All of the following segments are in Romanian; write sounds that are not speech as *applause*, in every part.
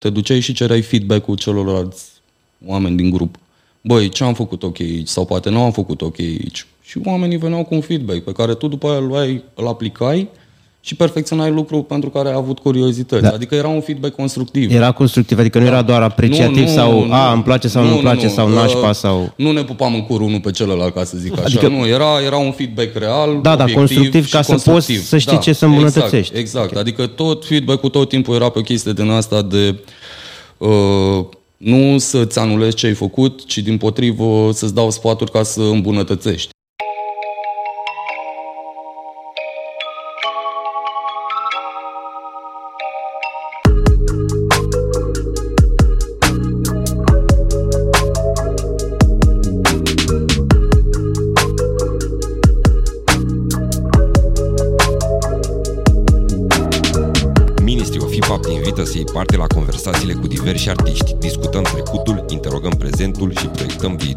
te duceai și cereai feedback-ul celorlalți oameni din grup. Băi, ce am făcut ok aici? Sau poate nu am făcut ok aici. Și oamenii veneau cu un feedback pe care tu după aia îl, luai, îl aplicai și perfecționai lucru pentru care ai avut curiozități. Da. Adică era un feedback constructiv. Era constructiv, adică nu da. era doar apreciativ nu, nu, sau nu, a, îmi place sau nu, nu place nu, sau nu, nașpa sau... Nu ne pupam în cur unul pe celălalt, ca să zic așa. Adică... Nu, era, era un feedback real, Da, da, constructiv ca constructiv. să poți să știi da, ce să îmbunătățești. Exact, exact. Okay. adică tot feedback-ul tot timpul era pe o chestie din asta de... Uh, nu să-ți anulezi ce ai făcut, ci din potrivă să-ți dau sfaturi ca să îmbunătățești.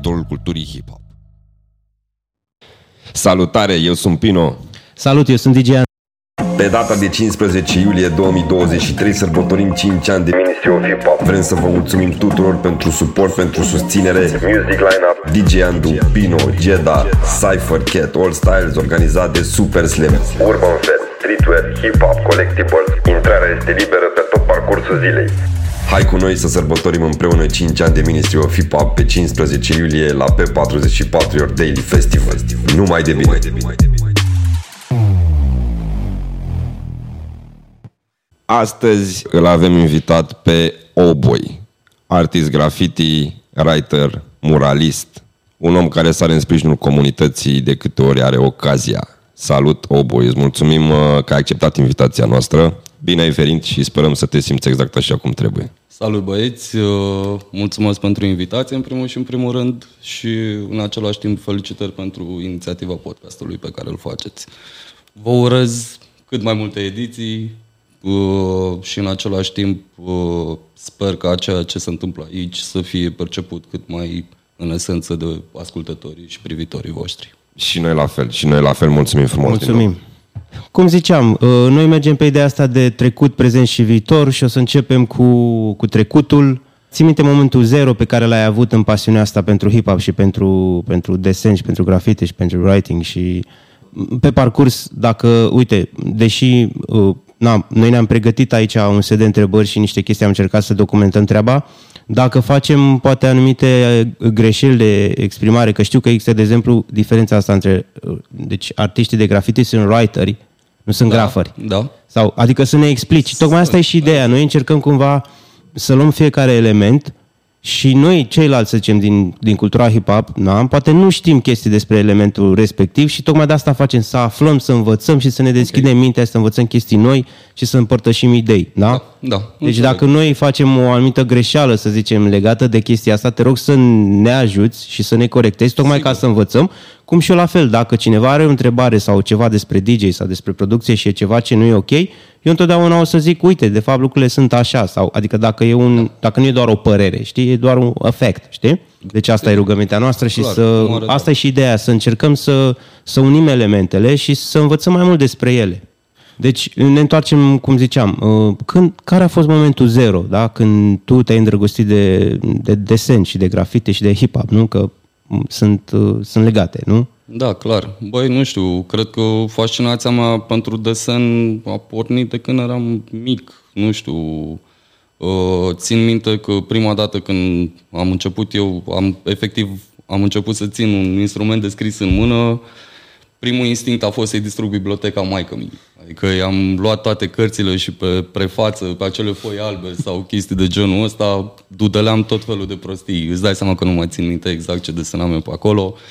Proiectăm viitorul culturii hip-hop. Salutare, eu sunt Pino. Salut, eu sunt DJ pe data de 15 iulie 2023 sărbătorim 5 ani de Ministry of Hip Hop. Vrem să vă mulțumim tuturor pentru suport, pentru susținere. Music Lineup, DJ Andu, Pino, Jeda, Cypher Cat, All Styles, organizat de Super Slam. Urban Fest, Streetwear, Hip Hop, Collectibles. Intrarea este liberă pe tot parcursul zilei. Hai cu noi să sărbătorim împreună 5 ani de Ministry of Hip Hop pe 15 iulie la P44 Your Daily Festival. Numai de bine! Astăzi îl avem invitat pe Oboi, artist graffiti, writer, muralist, un om care sare în sprijinul comunității de câte ori are ocazia. Salut, Oboi, îți mulțumim uh, că ai acceptat invitația noastră. Bine ai venit și sperăm să te simți exact așa cum trebuie. Salut băieți, uh, mulțumesc pentru invitație în primul și în primul rând și în același timp felicitări pentru inițiativa podcastului pe care îl faceți. Vă urez cât mai multe ediții uh, și în același timp uh, sper că ceea ce se întâmplă aici să fie perceput cât mai în esență de ascultătorii și privitorii voștri. Și noi la fel, și noi la fel mulțumim frumos. Mulțumim. Cum ziceam, uh, noi mergem pe ideea asta de trecut, prezent și viitor și o să începem cu, cu trecutul. Ții minte momentul zero pe care l-ai avut în pasiunea asta pentru hip-hop și pentru, pentru desen și pentru grafite și pentru writing și pe parcurs, dacă, uite, deși uh, na, noi ne-am pregătit aici un set de întrebări și niște chestii, am încercat să documentăm treaba, dacă facem poate anumite greșeli de exprimare, că știu că există, de exemplu, diferența asta între, uh, deci artiștii de grafiti sunt writeri, nu sunt da, grafări. Da. Sau, adică să ne explici. Tocmai asta e și ideea. Noi încercăm cumva să luăm fiecare element și noi, ceilalți, să zicem, din, din cultura hip-hop, da, poate nu știm chestii despre elementul respectiv și tocmai de asta facem, să aflăm, să învățăm și să ne deschidem okay. mintea, să învățăm chestii noi și să împărtășim idei, da? Da, da. Deci înțeleg. dacă noi facem o anumită greșeală, să zicem, legată de chestia asta, te rog să ne ajuți și să ne corectezi, tocmai Sigur. ca să învățăm cum și eu la fel, dacă cineva are o întrebare sau ceva despre DJ sau despre producție și e ceva ce nu e ok, eu întotdeauna o să zic, uite, de fapt lucrurile sunt așa, sau, adică dacă, e un, dacă nu e doar o părere, știi, e doar un efect, știi? Deci asta e rugămintea noastră și Clar, să, asta e și ideea, să încercăm să, să unim elementele și să învățăm mai mult despre ele. Deci ne întoarcem, cum ziceam, uh, când, care a fost momentul zero, da? când tu te-ai îndrăgostit de, de desen și de grafite și de hip-hop, nu? Că sunt, uh, sunt legate, nu? Da, clar. Băi, nu știu, cred că fascinația mea pentru desen a pornit de când eram mic. Nu știu, uh, țin minte că prima dată când am început eu, am efectiv am început să țin un instrument de scris în mână, primul instinct a fost să-i distrug biblioteca maică mi Adică i-am luat toate cărțile și pe prefață, pe acele foi albe sau chestii de genul ăsta, dudeleam tot felul de prostii. Îți dai seama că nu mai țin minte exact ce desenam eu pe acolo. Uh,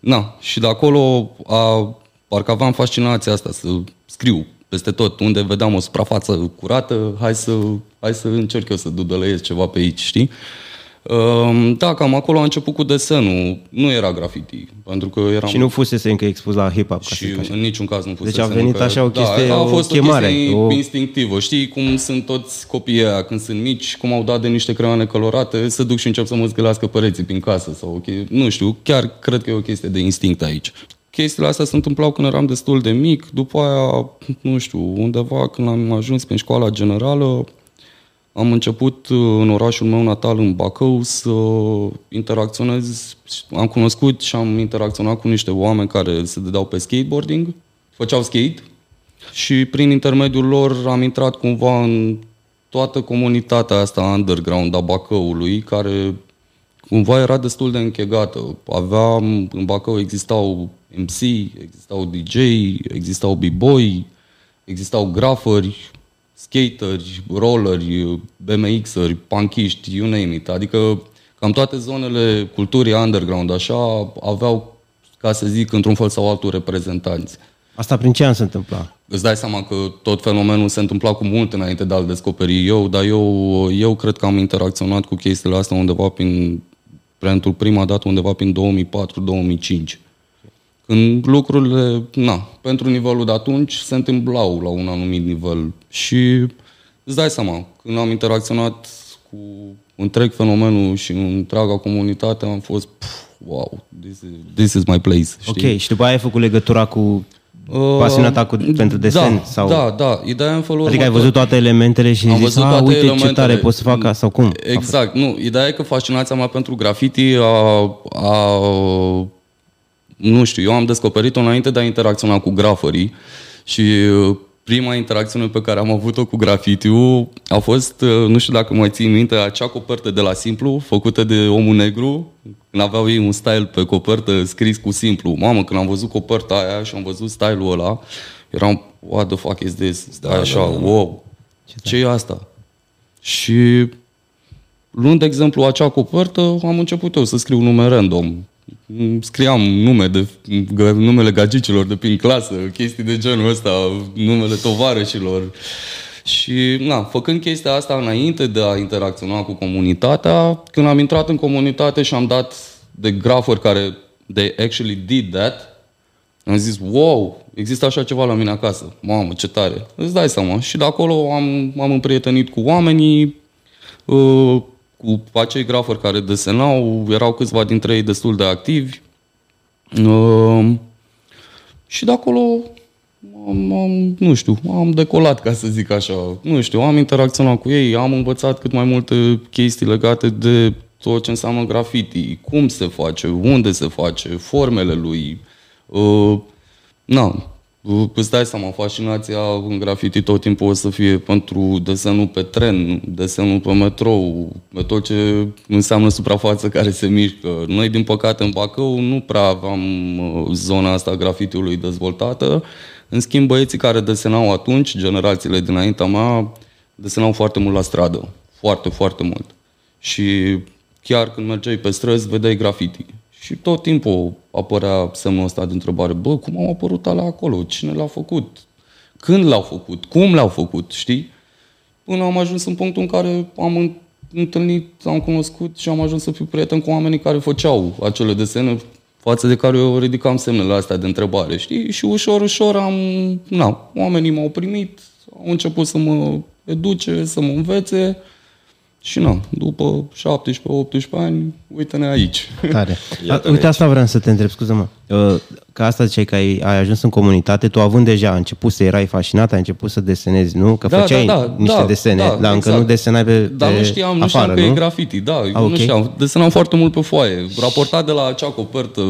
na, și de acolo a, parcă aveam fascinația asta să scriu peste tot. Unde vedeam o suprafață curată, hai să, hai să încerc eu să dudelăiesc ceva pe aici, știi? Uh, Ehm, da, cam acolo a început cu desenul. Nu era graffiti, pentru că eram... Și nu fusese încă expus la hip-hop. Și în niciun caz nu fusese Deci a venit încă... așa o da, chestie, da, a fost o chemare. O chestie o... instinctivă. Știi cum sunt toți copiii aia când sunt mici, cum au dat de niște creioane colorate, să duc și încep să mă zgâlească păreții prin casă. sau okay. Nu știu, chiar cred că e o chestie de instinct aici. Chestiile astea se întâmplau când eram destul de mic, după aia, nu știu, undeva când am ajuns prin școala generală, am început uh, în orașul meu natal, în Bacău, să interacționez. Am cunoscut și am interacționat cu niște oameni care se dădeau pe skateboarding, făceau skate și prin intermediul lor am intrat cumva în toată comunitatea asta underground a Bacăului, care cumva era destul de închegată. Aveam, în Bacău existau MC, existau DJ, existau b-boy, existau grafări, skateri, rolleri, BMX-ări, punkiști, you name it. Adică cam toate zonele culturii underground, așa, aveau, ca să zic, într-un fel sau altul, reprezentanți. Asta prin ce an se întâmpla? Îți dai seama că tot fenomenul se întâmpla cu mult înainte de a-l descoperi eu, dar eu, eu cred că am interacționat cu chestiile astea undeva prin, pentru prima dată undeva prin 2004-2005. Când lucrurile, na, pentru nivelul de atunci se întâmplau la un anumit nivel și îți dai seama, când am interacționat cu întreg fenomenul și întreaga comunitate, am fost, pf, wow, this is, this is my place. Știi? Ok, și după aia ai făcut legătura cu uh, pasiunea ta cu, uh, pentru desen? Da, sau... da, da. Ideea în felul Adică ai văzut toate elementele și am zis, a, uite elementele. ce tare pot să fac asta sau cum? Exact. Nu, ideea e că fascinația mea pentru graffiti a, a nu știu, eu am descoperit-o înainte de a interacționa cu grafării și uh, prima interacțiune pe care am avut-o cu grafitiu a fost, uh, nu știu dacă mai ții minte, acea copertă de la Simplu, făcută de omul negru, când aveau ei un style pe copertă scris cu Simplu. Mamă, când am văzut coperta aia și am văzut style-ul ăla, eram, what the fuck is this? Stai da, așa, da, da. wow, ce, ce e asta? Și luând de exemplu acea copertă, am început eu să scriu nume random scriam nume de, numele gagicilor de prin clasă, chestii de genul ăsta, numele tovarășilor. Și, na, făcând chestia asta înainte de a interacționa cu comunitatea, când am intrat în comunitate și am dat de grafuri care they actually did that, am zis, wow, există așa ceva la mine acasă. Mamă, ce tare. Îți dai seama. Și de acolo am, am împrietenit cu oamenii, uh, cu acei grafări care desenau, erau câțiva dintre ei destul de activi. Uh, și de acolo am, am, nu știu, am decolat, ca să zic așa. Nu știu, am interacționat cu ei, am învățat cât mai multe chestii legate de tot ce înseamnă graffiti, cum se face, unde se face, formele lui. Uh, na, Îți dai seama, fascinația în graffiti tot timpul o să fie pentru desenul pe tren, desenul pe metrou, pe tot ce înseamnă suprafață care se mișcă. Noi, din păcate, în Bacău nu prea aveam uh, zona asta grafitiului dezvoltată. În schimb, băieții care desenau atunci, generațiile dinaintea mea, desenau foarte mult la stradă. Foarte, foarte mult. Și chiar când mergeai pe străzi, vedeai graffiti. Și tot timpul apărea semnul ăsta de întrebare. Bă, cum au apărut alea acolo? Cine l-a făcut? Când l-au făcut? Cum l-au făcut? Știi? Până am ajuns în punctul în care am întâlnit, am cunoscut și am ajuns să fiu prieten cu oamenii care făceau acele desene față de care eu ridicam semnele astea de întrebare, știi? Și ușor, ușor am, na, oamenii m-au primit, au început să mă educe, să mă învețe și nu, după 17-18 ani, uite-ne aici. Tare. *laughs* A, uite, asta vreau să te întreb, scuză-mă. Uh, că asta ziceai că ai, ai ajuns în comunitate, tu având deja, a început să erai fascinat, ai început să desenezi, nu? Că da, făceai da, da, niște da, desene, da, dar exact. încă nu desenai pe, pe Dar nu știam, nu afară, știam că nu? e graffiti, da, A, eu okay. nu știam. Desenam foarte mult pe foaie. Raportat de la acea copertă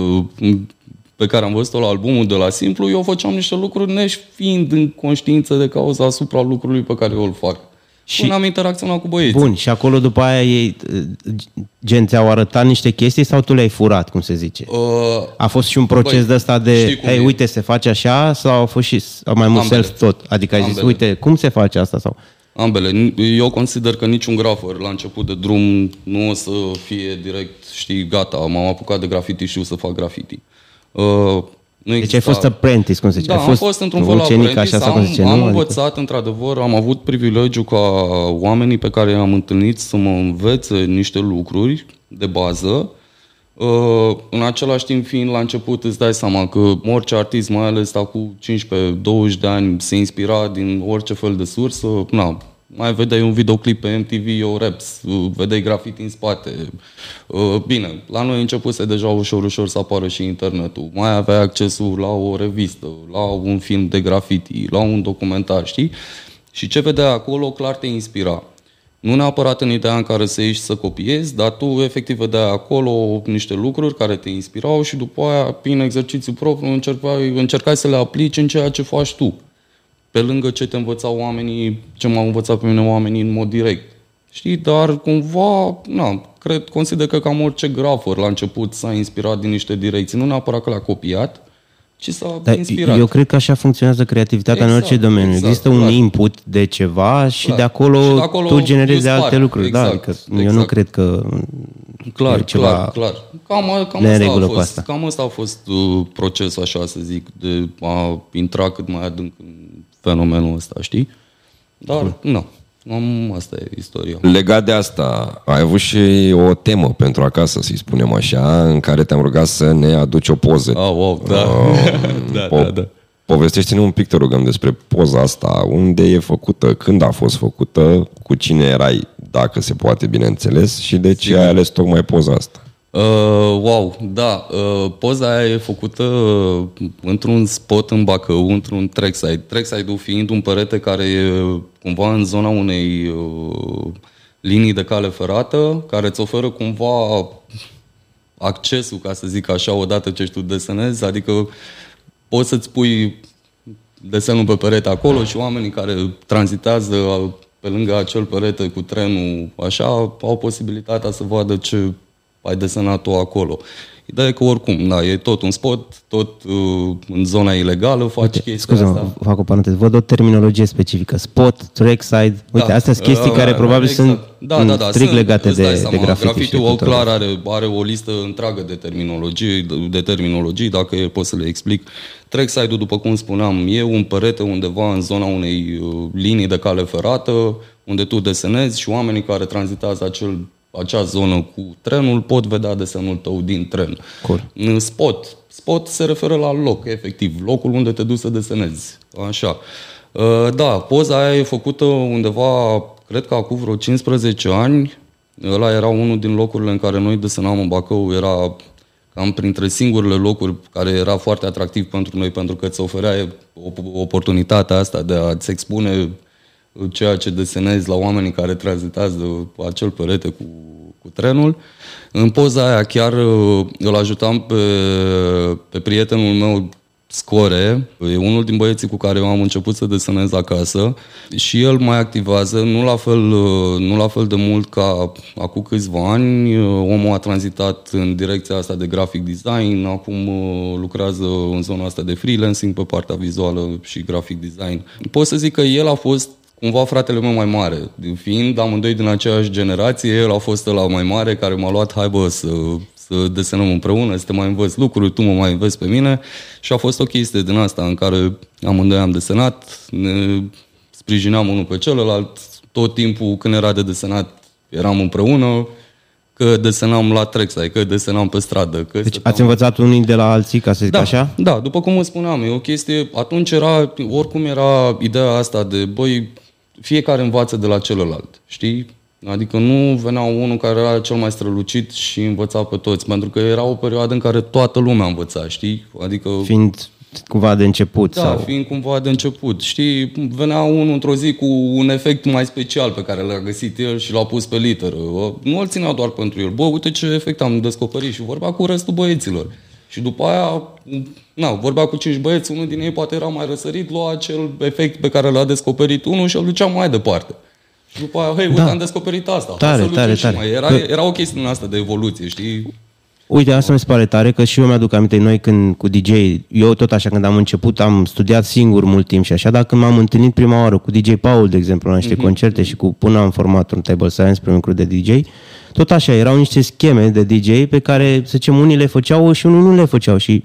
pe care am văzut-o la albumul de la Simplu, eu făceam niște lucruri nefiind în conștiință de cauza asupra lucrului pe care eu îl fac. Și Până am interacționat cu băieții. Bun, și acolo după aia ei, gen, ți-au arătat niște chestii sau tu le-ai furat, cum se zice? Uh, a fost și un proces băi, de ăsta de, hei, uite, se face așa sau a fost și mai mult self tot? Adică ai Ambele. zis, uite, cum se face asta? sau? Ambele. Eu consider că niciun grafer la început de drum nu o să fie direct, știi, gata, m-am apucat de graffiti și o să fac graffiti. Uh, nu deci ai fost apprentice, cum se zice? Da, ai fost am fost într-un fel apprentice, așa, am, cum zice, am nu? învățat, adică... într-adevăr, am avut privilegiu ca oamenii pe care i-am întâlnit să mă învețe niște lucruri de bază, Uh, în același timp, fiind la început, îți dai seama că orice artist, mai ales cu 15-20 de ani, se inspira din orice fel de sursă. Na, mai vedeai un videoclip pe MTV, eu raps, vedeai grafiti în spate. Uh, bine, la noi începuse deja ușor, ușor să apară și internetul. Mai aveai accesul la o revistă, la un film de grafiti, la un documentar, știi? Și ce vedeai acolo, clar te inspira. Nu neapărat în ideea în care să ieși să copiezi, dar tu efectiv vedeai acolo niște lucruri care te inspirau și după aia, prin exercițiu propriu, încercai, încercai să le aplici în ceea ce faci tu. Pe lângă ce te învățau oamenii, ce m-au învățat pe mine oamenii în mod direct. Știi, dar cumva, na, cred, consider că cam orice grafor la început s-a inspirat din niște direcții, nu neapărat că le-a copiat, ci s-a Dar inspirat. eu cred că așa funcționează creativitatea în Exact, orice domeniu. exact, Există un clar. input de ceva și Clar. de acolo, Și de acolo tu generezi îți alte pare. lucruri. da, Exact, adică eu nu exact. cred că Clar, e ceva clar, clar. Cam, cam, neregulă asta a cu fost, asta. cam asta a fost uh, procesul, așa să zic, de a intra cât mai adânc în fenomenul ăsta, știi? Dar, nu, am, asta e istoria. Legat de asta, ai avut și o temă pentru acasă, să-i spunem așa, în care te-am rugat să ne aduci o poză. Ah, wow, da. *laughs* da, Po- da, da. Povestește-ne un pic, te rugăm, despre poza asta, unde e făcută, când a fost făcută, cu cine erai, dacă se poate, bineînțeles, și de ce ai ales tocmai poza asta. Uh, wow, da. Uh, poza aia e făcută uh, într-un spot în Bacău, într-un trackside. Trackside-ul fiind un perete care e cumva în zona unei uh, linii de cale ferată, care îți oferă cumva accesul, ca să zic așa, odată ce tu desenezi, adică poți să-ți pui desenul pe perete acolo și oamenii care tranzitează pe lângă acel perete cu trenul, așa, au posibilitatea să vadă ce ai desenat tu acolo. Ideea e că oricum, da, e tot un spot, tot uh, în zona ilegală faci chestia Scuze, asta. fac o paranteză. Văd o terminologie specifică. Spot, trackside. Uite, Da. astea sunt chestii Uh, care probabil exact. sunt da, da, da, strict sunt, legate îți de, dai de seama, graffiti. și Graffiti-ul cultură. clar are, are o listă întreagă de terminologii, de, de terminologii, dacă e, pot să le explic. Trackside-ul, după cum spuneam, e un perete undeva în zona unei uh, linii de cale ferată, unde tu desenezi și oamenii care tranzitează acel, acea zonă cu trenul pot vedea desenul tău din tren. Cool. În Spot. Spot se referă la loc, efectiv, locul unde te duci să desenezi. Așa. Uh, Da, poza aia e făcută undeva, cred că acum vreo 15 ani. Ăla era unul din locurile în care noi desenam în Bacău. Era cam printre singurele locuri care era foarte atractiv pentru noi, pentru că îți oferea op- oportunitatea asta de a-ți expune ceea ce desenezi la oamenii care tranzitează acel perete cu, cu trenul. În poza aia chiar uh, îl ajutam pe, pe prietenul meu Score, e unul din băieții cu care eu am început să desenez acasă și el mai activează, nu la fel, uh, nu la fel de mult ca acum câțiva ani. Uh, Omul a tranzitat în direcția asta de graphic design, acum uh, lucrează în zona asta de freelancing pe partea vizuală și graphic design. Pot să zic că el a fost cumva fratele meu mai mare. Fiind amândoi din aceeași generație, el a fost la mai mare care m-a luat, hai bă, să, să desenăm împreună, să te mai învăț lucruri, tu mă mai înveți pe mine. Și a fost o chestie din asta în care amândoi am desenat, ne sprijineam unul pe celălalt, tot timpul când era de desenat eram împreună, că desenam la Trexai, că desenam pe stradă. Că Deci stăteam- ați învățat unii de la alții, ca să zic da, așa? Da, după cum îți spuneam, e o chestie, atunci era, oricum era ideea asta de, băi, fiecare învață de la celălalt, știi? Adică nu venea unul care era cel mai strălucit și învăța pe toți, pentru că era o perioadă în care toată lumea învăța, știi? Adică... Fiind cumva de început. Da, sau... fiind cumva de început. Știi, venea unul într-o zi cu un efect mai special pe care l-a găsit el și l-a pus pe literă. Nu îl ținea doar pentru el. Bă, uite ce efect am descoperit și vorbea cu restul băieților. Și după aia, na, vorbea cu cinci băieți, unul din ei poate era mai răsărit, lua acel efect pe care l-a descoperit unul și îl ducea mai departe. Și după aia, hei, uite, Da. am descoperit asta. Tare, Hai să-l tare, ducem și tare. Mai. Era, Că- era o chestie din asta de evoluție, știi? Uite, asta mi se pare tare, că și eu mi-aduc aminte, noi când cu DJ, eu tot așa când am început, am studiat singur mult timp și așa, dar când m-am întâlnit prima oară cu DJ Paul, de exemplu, la niște concerte și cu până am format un Table Science, primul crew de DJ, tot așa, erau niște scheme de DJ pe care, să zicem, unii le făceau și unii nu le făceau și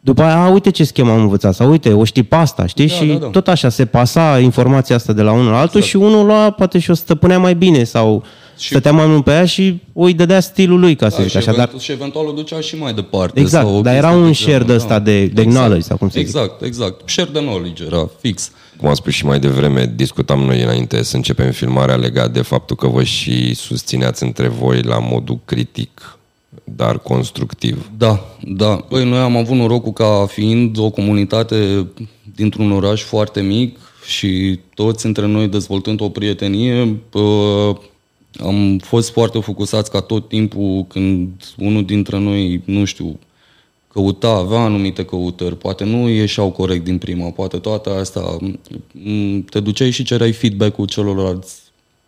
după aia, a, uite ce schemă am învățat, sau uite, o știi pe asta, știi? Da, și da, da. tot așa, se pasa informația asta de la unul la altul și unul lua, poate și o stăpânea mai bine sau Și- stătea mai mult pe ea și o îi dădea stilul lui, ca să Da, zic și, așa, dar eventual, și eventual o ducea și mai departe. Exact, sau o dar era chestie un de share genul, de ăsta de- de knowledge, sau cum să zic. Exact, exact. Share de knowledge era fix. Cum am spus și mai devreme, discutam noi înainte să începem filmarea legat de faptul că vă și susțineați între voi la modul critic, dar constructiv. Da, da. Păi noi am avut norocul ca fiind o comunitate dintr-un oraș foarte mic, și toți între noi dezvoltând o prietenie, uh, am fost foarte focusați ca tot timpul când unul dintre noi, nu știu, căuta, avea anumite căutări, poate nu ieșeau corect din prima, poate toate astea, m- te duceai și cereai feedback-ul celorlalți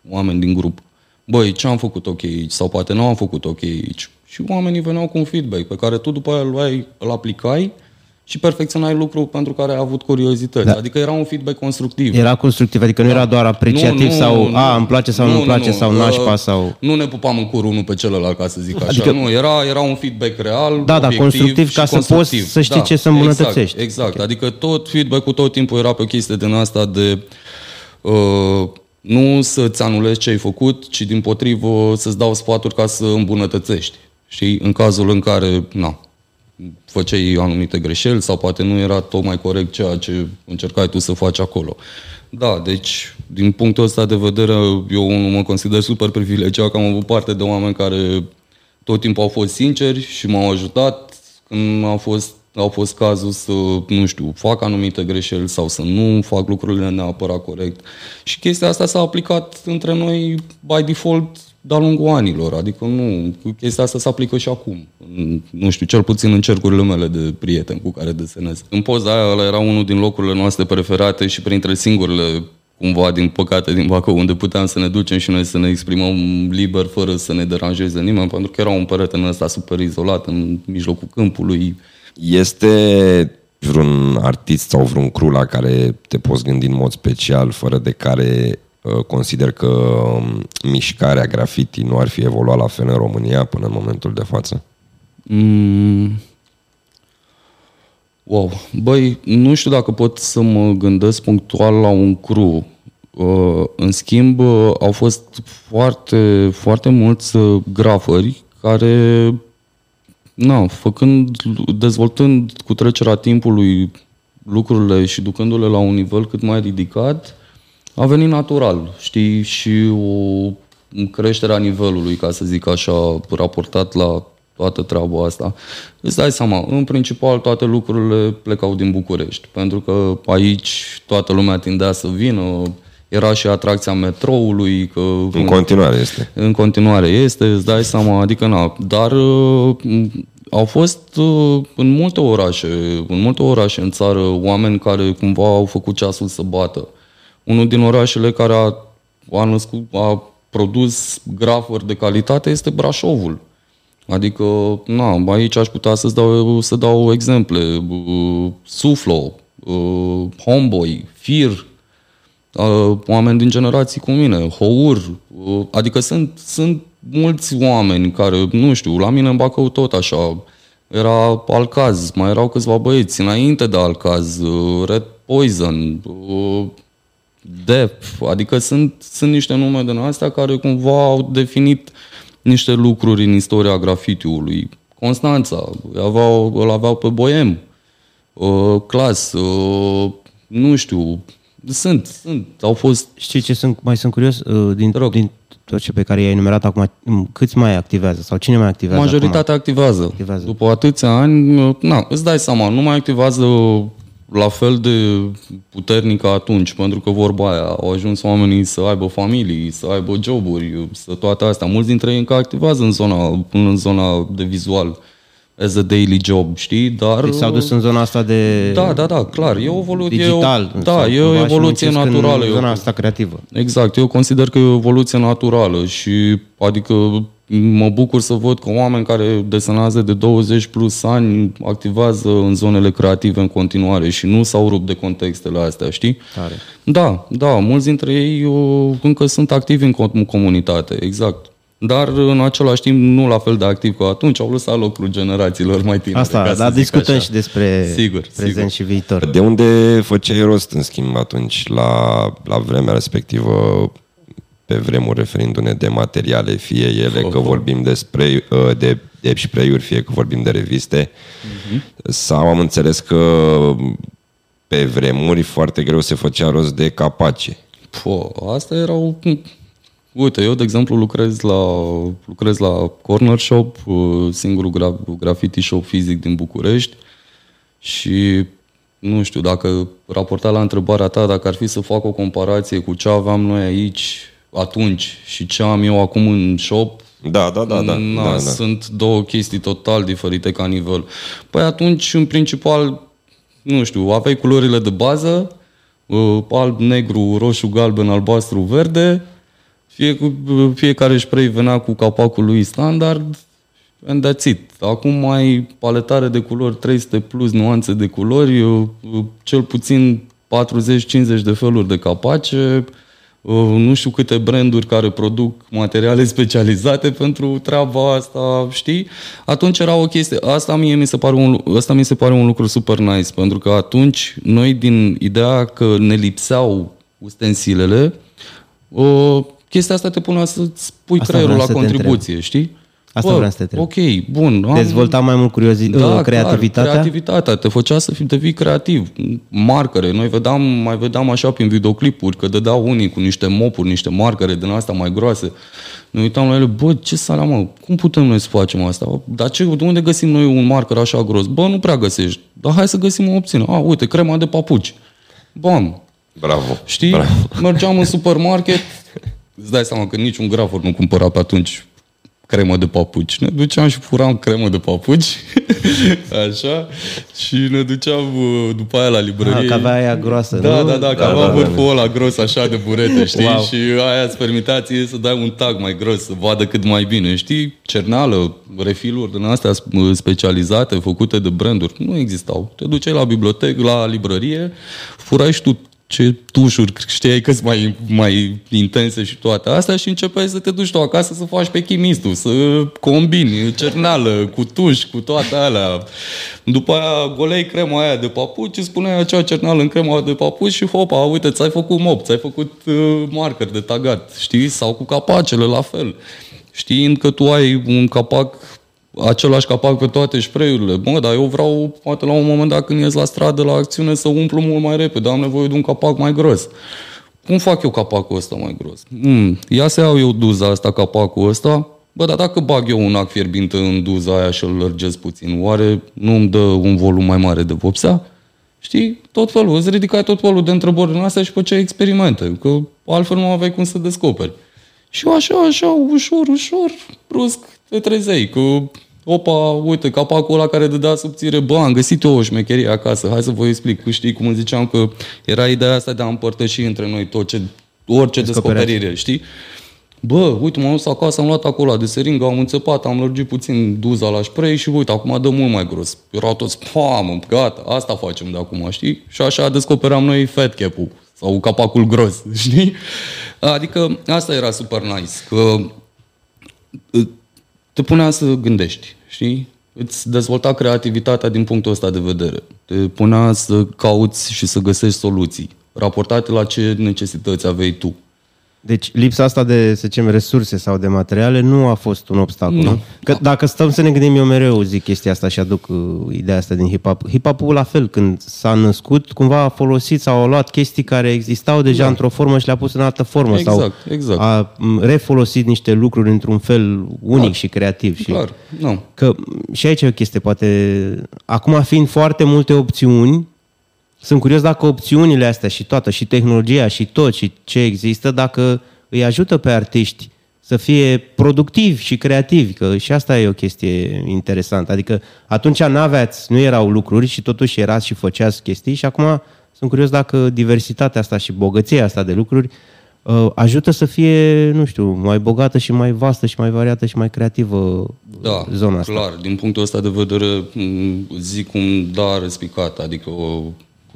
oameni din grup. Băi, ce am făcut ok aici? Sau poate nu am făcut ok aici. Și oamenii veneau cu un feedback pe care tu după aia îl, luai, îl aplicai și perfecționai lucrul pentru care ai avut curiozități. Da. Adică era un feedback constructiv. Era constructiv, adică nu era doar apreciativ sau a, îmi place sau nu, nu-mi place sau nașpa sau... Nu ne pupam în cur unul pe celălalt, ca să zic așa. Adică... Nu, era, era un feedback real, Da, da, constructiv ca să poți să știi da, ce să îmbunătățești. Exact, exact. Okay. adică tot feedback-ul tot timpul era pe o chestie din asta de... Uh, nu să-ți anulezi ce ai făcut, ci din potrivă să-ți dau sfaturi ca să îmbunătățești. Știi? În cazul în care, na, făceai anumite greșeli sau poate nu era tocmai corect ceea ce încercai tu să faci acolo. Da, deci, din punctul ăsta de vedere, eu mă consider super privilegiat că am avut parte de oameni care tot timpul au fost sinceri și m-au ajutat când a fost, au fost cazul să, nu știu, fac anumite greșeli sau să nu fac lucrurile neapărat corect. Și chestia asta s-a aplicat între noi by default de-a lungul anilor. Adică nu, chestia asta se aplică și acum. Nu știu, cel puțin în cercurile mele de prieteni cu care desenez. În poza aia ăla era unul din locurile noastre preferate și printre singurele cumva, din păcate, din Bacău, unde puteam să ne ducem și noi să ne exprimăm liber, fără să ne deranjeze nimeni, pentru că era un perete în ăsta super izolat, în mijlocul câmpului. Este vreun artist sau vreun cru la care te poți gândi în mod special, fără de care Uh, consider că um, mișcarea graffiti nu ar fi evoluat la fel în România până în momentul de față? Mm. Wow. Băi, nu știu dacă pot să mă gândesc punctual la un cru. Uh, în schimb, uh, au fost foarte, foarte mulți grafări care, na, făcând, dezvoltând cu trecerea timpului lucrurile și ducându-le la un nivel cât mai ridicat, a venit natural, știi, și o creștere a nivelului, ca să zic așa, raportat la toată treaba asta. Îți dai seama, în principal toate lucrurile plecau din București, pentru că aici toată lumea tindea să vină, era și atracția metroului. Că, în continuare este. În continuare este, îți dai seama, adică na, dar uh, au fost uh, în multe orașe, în multe orașe în țară, oameni care cumva au făcut ceasul să bată unul din orașele care a, a, născut, a produs grafuri de calitate este Brașovul. Adică, na, aici aș putea să dau, să dau exemple. Suflo, Homeboy, Fir, oameni din generații cu mine, Hour, adică sunt, sunt mulți oameni care, nu știu, la mine în Bacău tot așa, era Alcaz, mai erau câțiva băieți, înainte de Alcaz, Red Poison, Dep, adică sunt, sunt niște nume de astea care cumva au definit niște lucruri în istoria grafitiului. Constanța, aveau, îl aveau pe Boem, uh, Clas, uh, nu știu, sunt, sunt, au fost... Știi ce sunt, mai sunt curios? Uh, din, din tot ce pe care i-ai enumerat acum, câți mai activează sau cine mai activează Majoritatea acum? activează. activează. După atâția ani, uh, na, îți dai seama, nu mai activează la fel de puternică atunci, pentru că vorba aia, au ajuns oamenii să aibă familii, să aibă joburi, să toate astea. Mulți dintre ei încă activează în zona, în zona de vizual as a daily job, știi? Dar... Deci s-au dus în zona asta de... Da, da, da, clar. E o evoluție... Digital. Da, e o evoluție naturală. În zona asta creativă. Exact. Eu consider că e o evoluție naturală și adică mă bucur să văd că oameni care desenează de 20 plus ani activează în zonele creative în continuare și nu s-au rupt de contextele astea, știi? Tare. Da, da, mulți dintre ei uh, încă sunt activi în comunitate, exact. Dar în același timp nu la fel de activ ca atunci, au lăsat locul generațiilor mai tinere. Asta, dar discutăm așa. și despre sigur, prezent sigur. și viitor. De unde făceai rost, în schimb, atunci, la, la vremea respectivă, pe vremuri referindu-ne de materiale, fie ele oh, că vorbim de, spray, uh, de, de spray-uri, fie că vorbim de reviste, uh-huh. sau am înțeles că pe vremuri foarte greu se făcea rost de capace. Po, asta erau... Uite, eu, de exemplu, lucrez la, lucrez la Corner Shop, uh, singurul gra- graffiti shop fizic din București și nu știu, dacă raportat la întrebarea ta, dacă ar fi să fac o comparație cu ce aveam noi aici atunci și ce am eu acum în shop, Da, da, da, da. Na, da, da. Sunt două chestii total diferite ca nivel. Păi atunci, în principal, nu știu, aveai culorile de bază, uh, alb, negru, roșu, galben, albastru, verde, fie, cu- fiecare spray venea cu capacul lui standard, and that's it. Acum ai paletare de culori, 300 plus nuanțe de culori, uh, uh, cel puțin 40-50 de feluri de capace, uh, nu știu câte branduri care produc materiale specializate pentru treaba asta, știi? Atunci era o chestie, asta mie mi se pare un, asta mi se pare un lucru super nice, pentru că atunci noi din ideea că ne lipseau ustensilele, uh, chestia asta te punea să-ți pui Asta creierul la vreau să te contribuție, știi? Asta vreau să te întreb. Ok, bun. am- Dezvolta mai mult curiozi- da, creativitatea? Clar, creativitatea te făcea să fii, devii creativ. Marcare. Noi vedeam, mai vedeam așa prin videoclipuri că dădeau unii cu niște mopuri, niște marcare din asta mai groase. Ne uitam la ele, bă, ce sala, mă, cum putem noi să facem asta? Dar ce, de unde găsim noi un marker așa gros? Bă, nu prea găsești. Dar hai să găsim o opțiune. A, uite, crema de papuci. Bam, Bravo. Știi? Bravo. Mergeam în supermarket, îți dai seama că niciun grafor nu cumpăra pe atunci cremă de papuci. Ne duceam și furam cremă de papuci, *laughs* așa, și ne duceam uh, după aia la librărie. Ah, că avea aia groasă, Da, nu? da, da, că Da, avea da, da, vârful ăla gros așa de burete, știi? Wow. Și aia îți permitea ție să dai un tag mai gros, să vadă cât mai bine, știi? Cernală, refiluri din astea sp- specializate, făcute de branduri, nu existau. Te duceai la bibliotecă, la librărie, furai și tu ce tușuri știai că sunt mai, mai intense și toate astea și începeai să te duci tu acasă să faci pe chimistul, să combini cerneală cu tuș, cu toate alea. După aia golei crema aia de papuci, îți spuneai acea cerneală în crema de papuci și hopa, uite, ți-ai făcut mop, ți-ai făcut uh, marker de tagat, știi? Sau cu capacele la fel. Știind că tu ai un capac același capac pe toate spray-urile. Bă, dar eu vreau, poate la un moment dat când ies la stradă, la acțiune, să umplu mult mai repede. Am nevoie de un capac mai gros. Cum fac eu capacul ăsta mai gros? Mm, ia să iau eu duza asta, capacul ăsta. Bă, dar dacă bag eu un ac fierbinte în duza aia și îl lărgesc puțin, oare nu îmi dă un volum mai mare de vopsea? Știi? Tot felul. Îți ridicai tot felul de întrebări din astea și făceai experimente. Că altfel nu aveai cum să descoperi. Și eu așa, așa, ușor, ușor, brusc, te trezeai că opa, uite, capacul ăla care dădea subțire, bă, am găsit eu o șmecherie acasă, hai să vă explic. Știi, cum îți ziceam că era ideea asta de a împărtăși între noi tot ce, orice Descoperiați. descoperire, știi? Bă, uite, m-am dus acasă, am luat acolo de seringă, am înțepat, am lărgit puțin duza la spray și uite, acum dă mult mai gros. Erau toți, pam, gata, asta facem de acum, știi? Și așa descoperam noi fat cap-ul sau capacul gros, *laughs* știi? Adică asta era super nice, că te punea să gândești, știi? Îți dezvolta creativitatea din punctul ăsta de vedere. Te punea să cauți și să găsești soluții, raportate la ce necesități aveai tu. Deci lipsa asta de, să zicem, resurse sau de materiale nu a fost un obstacol. Nu. Nu. Că dacă stăm să ne gândim, eu mereu zic chestia asta și aduc uh, ideea asta din hip-hop. Hip-hopul la fel, când s-a născut, cumva a folosit sau a luat chestii care existau deja da. într-o formă și le-a pus în altă formă. Exact, sau exact. a m, refolosit niște lucruri într-un fel unic și creativ. Și Clar, nu. Că și aici e o chestie, poate acum fiind foarte multe opțiuni, sunt curios dacă opțiunile astea și toată, și tehnologia și tot și ce există, dacă îi ajută pe artiști să fie productivi și creativi, că și asta e o chestie interesantă. Adică atunci n-aveați, nu erau lucruri și totuși erați și făceați chestii și acum sunt curios dacă diversitatea asta și bogăția asta de lucruri uh, ajută să fie, nu știu, mai bogată și mai vastă și mai variată și mai creativă Da, zona asta. clar. Din punctul ăsta de vedere, m, zic un da răspicat. Adică o,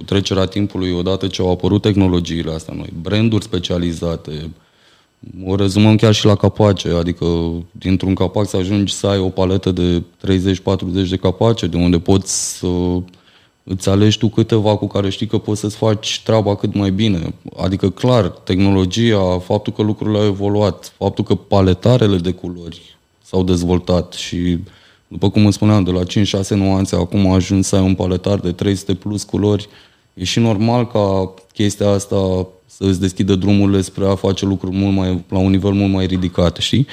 cu trecerea timpului, odată ce au apărut tehnologiile astea noi, branduri specializate, o rezumăm chiar și la capace, adică dintr-un capac să ajungi să ai o paletă de 30-40 de capace, de unde poți să îți alegi tu câteva cu care știi că poți să-ți faci treaba cât mai bine. Adică, clar, tehnologia, faptul că lucrurile au evoluat, faptul că paletarele de culori s-au dezvoltat și, după cum îmi spuneam, de la 5-6 nuanțe, acum a ajuns să ai un paletar de 300 plus culori, e și normal ca chestia asta să îți deschidă drumurile spre a face lucruri mult mai, la un nivel mult mai ridicat, știi?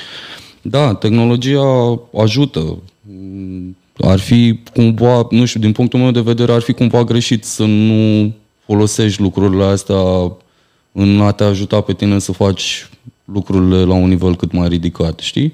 Da, tehnologia ajută. ar fi cumva, nu știu, din punctul meu de vedere, ar fi cumva greșit să nu folosești lucrurile astea în a te ajuta pe tine să faci lucrurile la un nivel cât mai ridicat, știi?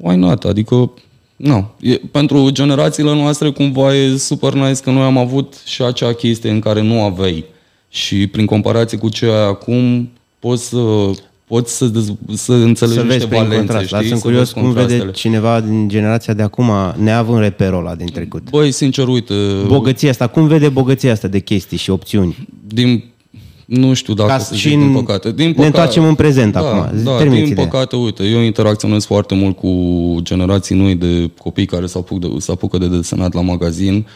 Why not? Adică, nu. E, pentru generațiile noastre cumva e super nice că noi am avut și acea chestie în care nu aveai. Și prin comparație cu ce ai acum, poți să poți să, dez- să înțelegi Să niște vezi prin valențe, contrast. Dar știi? sunt Să curios vezi cum vede contrastele. cineva din generația de acum, neavând reperul ăla din trecut. Băi, sincer, uite, Bogăția asta, cum vede bogăția asta de chestii și opțiuni? din, nu știu dacă Ca să și zic, din în- păcate. Din ne păcate, întoarcem în prezent da, acum. Da, Terminați din ideea. păcate, uite, eu interacționez foarte mult cu generații noi de copii care se apucă de, se apucă de desenat la magazin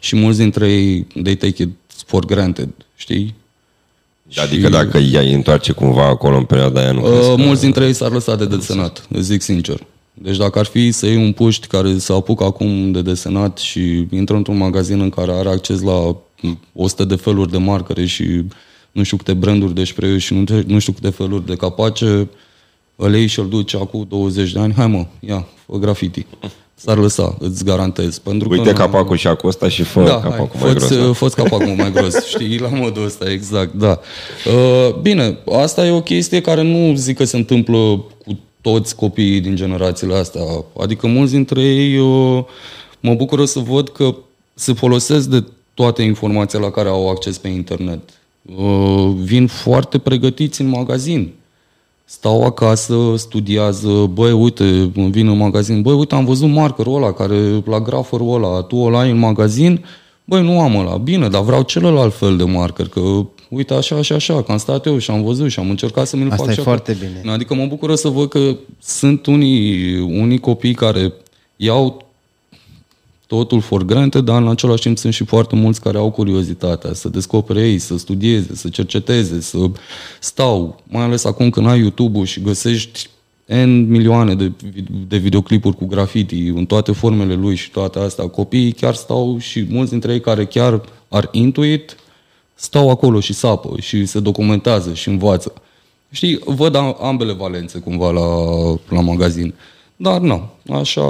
și mulți dintre ei, they take it for granted, știi? Adică dacă ea întoarce cumva acolo în perioada aia, nu crezi Uh, că- mulți dintre ei s-ar lăsa de desenat, îți zic sincer. Deci dacă ar fi să iei un puști care se apucă acum de desenat și intră într-un magazin în care are acces la 100 de feluri de marcare și nu știu câte branduri de spray și nu, nu știu câte feluri de capace, îl iei și îl duci acum 20 de ani, hai mă, ia, fă graffiti. S-ar lăsa, îți garantez. Pentru Uite că, na, capacul și cu ăsta și fă da, capacul hai, mai fă-ți, gros. da. fă capacul mai gros, știi, la modul ăsta, exact, da. Uh, bine, asta e o chestie care nu zic că se întâmplă cu toți copiii din generațiile astea. Adică mulți dintre ei uh, mă bucură să văd că se folosesc de toate informațiile la care au acces pe internet. Uh, vin foarte pregătiți în magazin stau acasă, studiază, băi, uite, îmi vin în magazin, băi, uite, am văzut markerul ăla, care, la graferul ăla, tu ăla ai în magazin, băi, nu am ăla, bine, dar vreau celălalt fel de marker, că uite așa, așa, așa, că am stat eu și am văzut și am încercat să mi-l Asta fac e și foarte acum. bine. Adică mă bucură să văd că sunt unii, unii copii care iau totul for granted, dar în același timp sunt și foarte mulți care au curiozitatea să descopere ei, să studieze, să cerceteze, să stau, mai ales acum când ai YouTube-ul și găsești N milioane de, vid- de videoclipuri cu graffiti în toate formele lui și toate astea. Copiii chiar stau și mulți dintre ei care chiar ar intuit, stau acolo și sapă și se documentează și învață. Știi, văd am- ambele valențe cumva la, la magazin. Dar nu, așa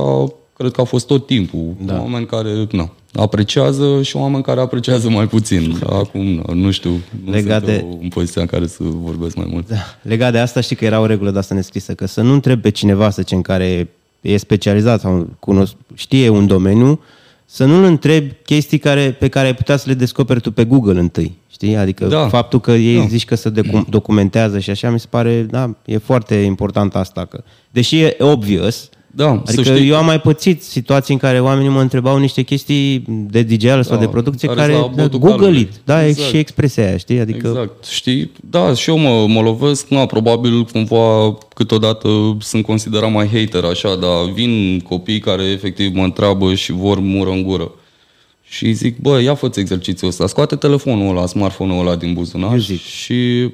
cred că a fost tot timpul. Da. Oameni care nu, apreciază și oameni care apreciază mai puțin. *laughs* Acum nu, nu știu, nu Legat sunt de- eu în poziția în care să vorbesc mai mult. Da. Legat de asta, știi că era o regulă de asta nescrisă, că să nu întrebi pe cineva, să zicem, care e specializat sau cunosc, știe un domeniu, să nu-l întrebi chestii care, pe care ai putea să le descoperi tu pe Google întâi. Știi? Adică Da. faptul că ei Da. zici că se docu- documentează și așa, mi se pare, da, e foarte important asta. Că, deși e obvious, Da, Adică să știi, eu am mai pățit situații în care oamenii mă întrebau niște chestii de DJ sau Da, de producție care care, sunt la da, botul Google calului. it, da, Exact. și expresia aia, știi? Adică Exact, știi? Da, și eu mă, mă lovesc, na, probabil cumva câteodată sunt considerat mai hater așa, dar vin copii care efectiv mă întreabă și vor mură în gură. Și zic, bă, ia fă exercițiul ăsta, scoate telefonul ăla, smartphone-ul ăla din buzunar Eu zic. și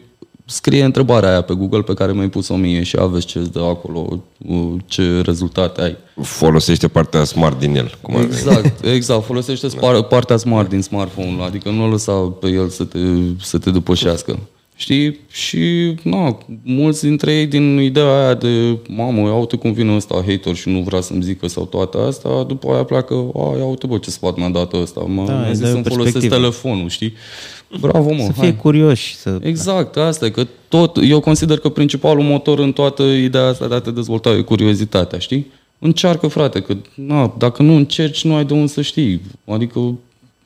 scrie întrebarea aia pe Google pe care mi-ai pus-o mie și aveți ce de acolo, uh, ce rezultate ai. Folosește partea smart din el. Cum ar veni. Exact, *laughs* exact. Folosește spar- partea smart din smartphone, adică nu lăsa pe el să te, să te depășească. Știi? Și, na, mulți dintre ei din ideea aia de, mamă, ia uite cum vine ăsta hater și nu vrea să-mi zică sau toate astea, după aia pleacă, a, ia uite, bă, ce sfat mi-a dat ăsta, mă, Da, mi-a îți zis dai o să-mi folosesc perspectivă. telefonul, știi? Bravo, mă, să hai. fie curioși. Să... Exact, asta e că tot, eu consider că principalul motor în toată ideea asta de a te dezvolta e curiozitatea, știi? Încearcă, frate, că na, dacă nu încerci, nu ai de unde să știi. Adică,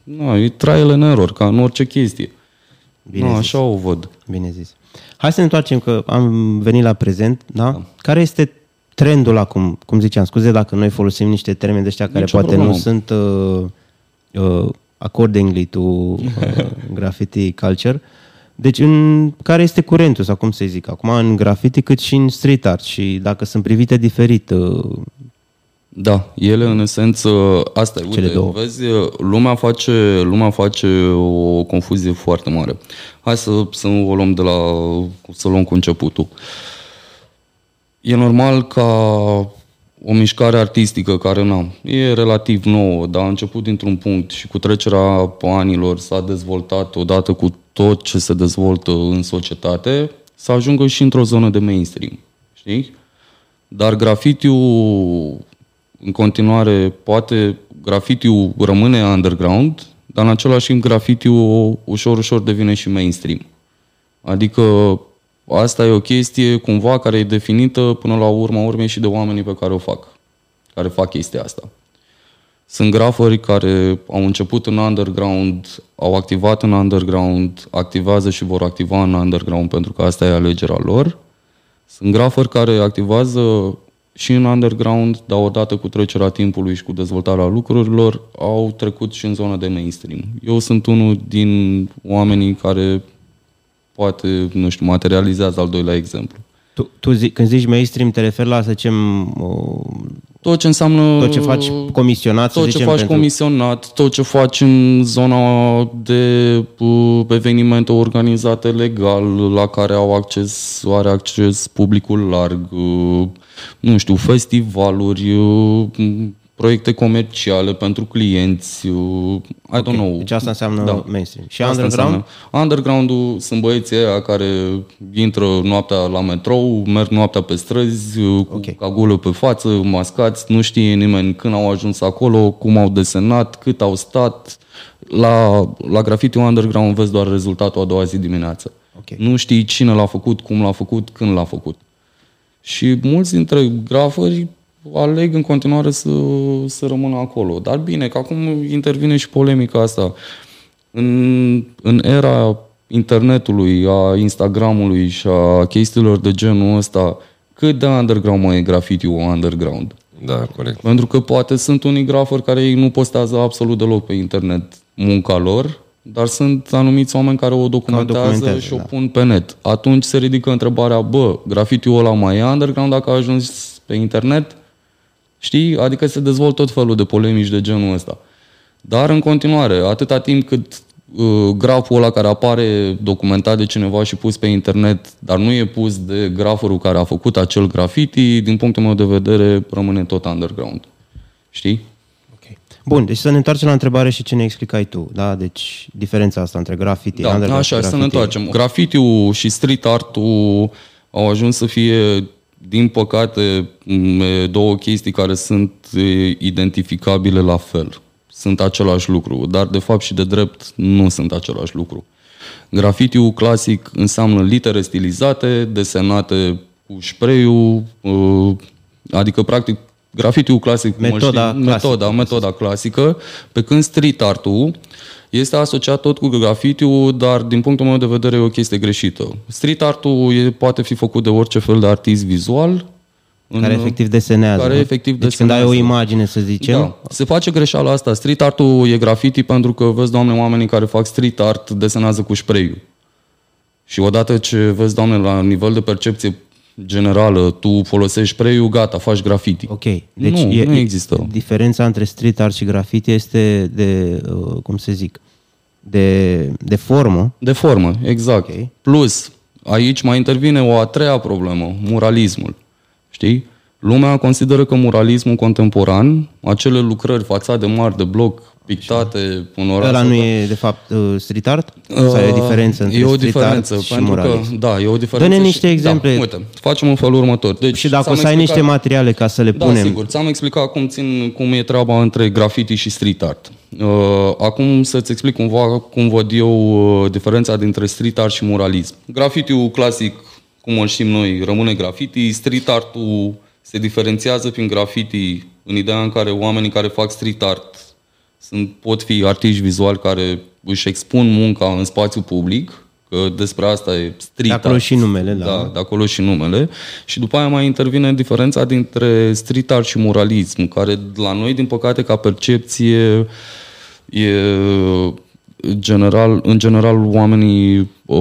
na, e trial and error, ca în orice chestie. Bine na, zis. așa o văd. Bine zis. Hai să ne întoarcem, că am venit la prezent, da? Care este trendul acum? Cum ziceam, scuze dacă noi folosim niște termeni de ăștia care Nicio poate problemă. nu sunt uh, uh, accordingly to uh, graffiti culture. Deci, în care este curentul, sau cum să zic, acum în graffiti cât și în street art și dacă sunt privite diferit. Uh, Da, ele în esență, asta e, Cele uite, două. vezi, lumea face, lumea face o confuzie foarte mare. Hai să, să nu o luăm de la, să luăm cu începutul. E normal ca o mișcare artistică care na, e relativ nouă, dar a început dintr-un punct și cu trecerea anilor s-a dezvoltat odată cu tot ce se dezvoltă în societate, să ajungă și într-o zonă de mainstream. Știi? Dar grafitiul în continuare poate, graffiti rămâne underground, dar în același timp graffiti ușor, ușor devine și mainstream. Adică asta e o chestie cumva care e definită până la urma urmei și de oamenii pe care o fac, care fac chestia asta. Sunt grafări care au început în underground, au activat în underground, activează și vor activa în underground pentru că asta e alegerea lor. Sunt grafări care activează și în underground, dar odată cu trecerea timpului și cu dezvoltarea lucrurilor, au trecut și în zona de mainstream. Eu sunt unul din oamenii care poate, nu știu, materializează al doilea exemplu. Tu, tu zi, când zici mainstream, te referi la, să zicem, o... tot ce înseamnă... Tot ce faci comisionat, Tot să ce zicem, faci pentru... comisionat, tot ce faci în zona de uh, evenimente organizate legal, la care au acces, are acces publicul larg, uh, nu știu, festivaluri, uh, proiecte comerciale pentru clienți, uh, I don't know. Deci asta înseamnă Da. mainstream. Și Asta underground? înseamnă. Underground-ul sunt băieții aia care intră noaptea la metrou, merg noaptea pe străzi, cu Ok. cagulă pe față, mascați, nu știe nimeni când au ajuns acolo, cum au desenat, cât au stat. La, la graffiti underground vezi doar rezultatul a doua zi dimineață. Ok. Nu știi cine l-a făcut, cum l-a făcut, când l-a făcut. Și mulți dintre grafări aleg în continuare să, să rămână acolo. Dar bine, că acum intervine și polemica asta. În, în era internetului, a Instagramului și a chestiilor de genul ăsta, cât de underground mai e graffiti-ul underground? Da, corect. Pentru că poate sunt unii grafări care ei nu postează absolut deloc pe internet munca lor, dar sunt anumiți oameni care o documentează, documentează, și o da. pun pe net. Atunci se ridică întrebarea, bă, graffiti-ul ăla mai e underground dacă a ajuns pe internet? Știi? Adică se dezvoltă tot felul de polemici de genul ăsta. Dar în continuare, atâta timp cât uh, graful ăla care apare documentat de cineva și pus pe internet, dar nu e pus de graferul care a făcut acel graffiti, din punctul meu de vedere, rămâne tot underground. Știi? Ok. Bun, deci să ne întoarcem la întrebare și ce ne explicai tu, da? Deci diferența asta între graffiti, Da, underground așa, și să ne graffiti. întoarcem. Graffiti-ul și street art-ul au ajuns să fie, din păcate, m- două chestii care sunt e, identificabile la fel. Sunt același lucru, dar de fapt și de drept nu sunt același lucru. Graffiti-ul clasic înseamnă litere stilizate, desenate cu spray-ul, uh, adică practic graffiti-ul clasic, cum îl Metoda știm, clasică. metoda, metoda clasică, pe când street art-ul este asociat tot cu graffiti-ul, dar din punctul meu de vedere e o chestie greșită. Street art-ul e, poate fi făcut de orice fel de artist vizual. în- Care efectiv desenează. Care nu? efectiv deci când ai o desenează. imagine, să zicem, Da. Se face greșeala asta. Street art-ul e graffiti pentru că, vezi, doamne, oamenii care fac street art desenează cu spray Și odată ce vezi, doamne, la nivel de percepție generală, tu folosești spray gata, faci graffiti. Ok, deci nu, e, nu există. Diferența între street art și graffiti este de, uh, cum se zic, de, de formă. De formă, exact. Ok. Plus, aici mai intervine o a treia problemă, muralismul. Știi? Lumea consideră că muralismul contemporan, acele lucrări fațade mari de bloc, pictate în oraș. Ăla nu e, de fapt, uh, street art? Sau e o diferență între Uh, E o street diferență, art și pentru muralism? că, da, e o diferență. Dă-ne și- niște exemple. Da, uite, facem în felul următor. Deci, Și dacă o ți-am să ai niște explicat- materiale ca să le da, punem... sigur. Ți-am explicat cum, țin, cum e treaba între graffiti și street art. Uh, acum să-ți explic cumva cum văd eu uh, diferența dintre street art și muralism. Graffiti-ul clasic, cum îl știm noi, rămâne graffiti. Street art-ul se diferențiază prin graffiti în ideea în care oamenii care fac street art sunt, pot fi artiști vizuali care își expun munca în spațiu public, că despre asta e street De acolo art. și numele, da. da. de acolo și numele. Și după aia mai intervine diferența dintre street art și muralism, care la noi, din păcate, ca percepție, e general, în general oamenii o,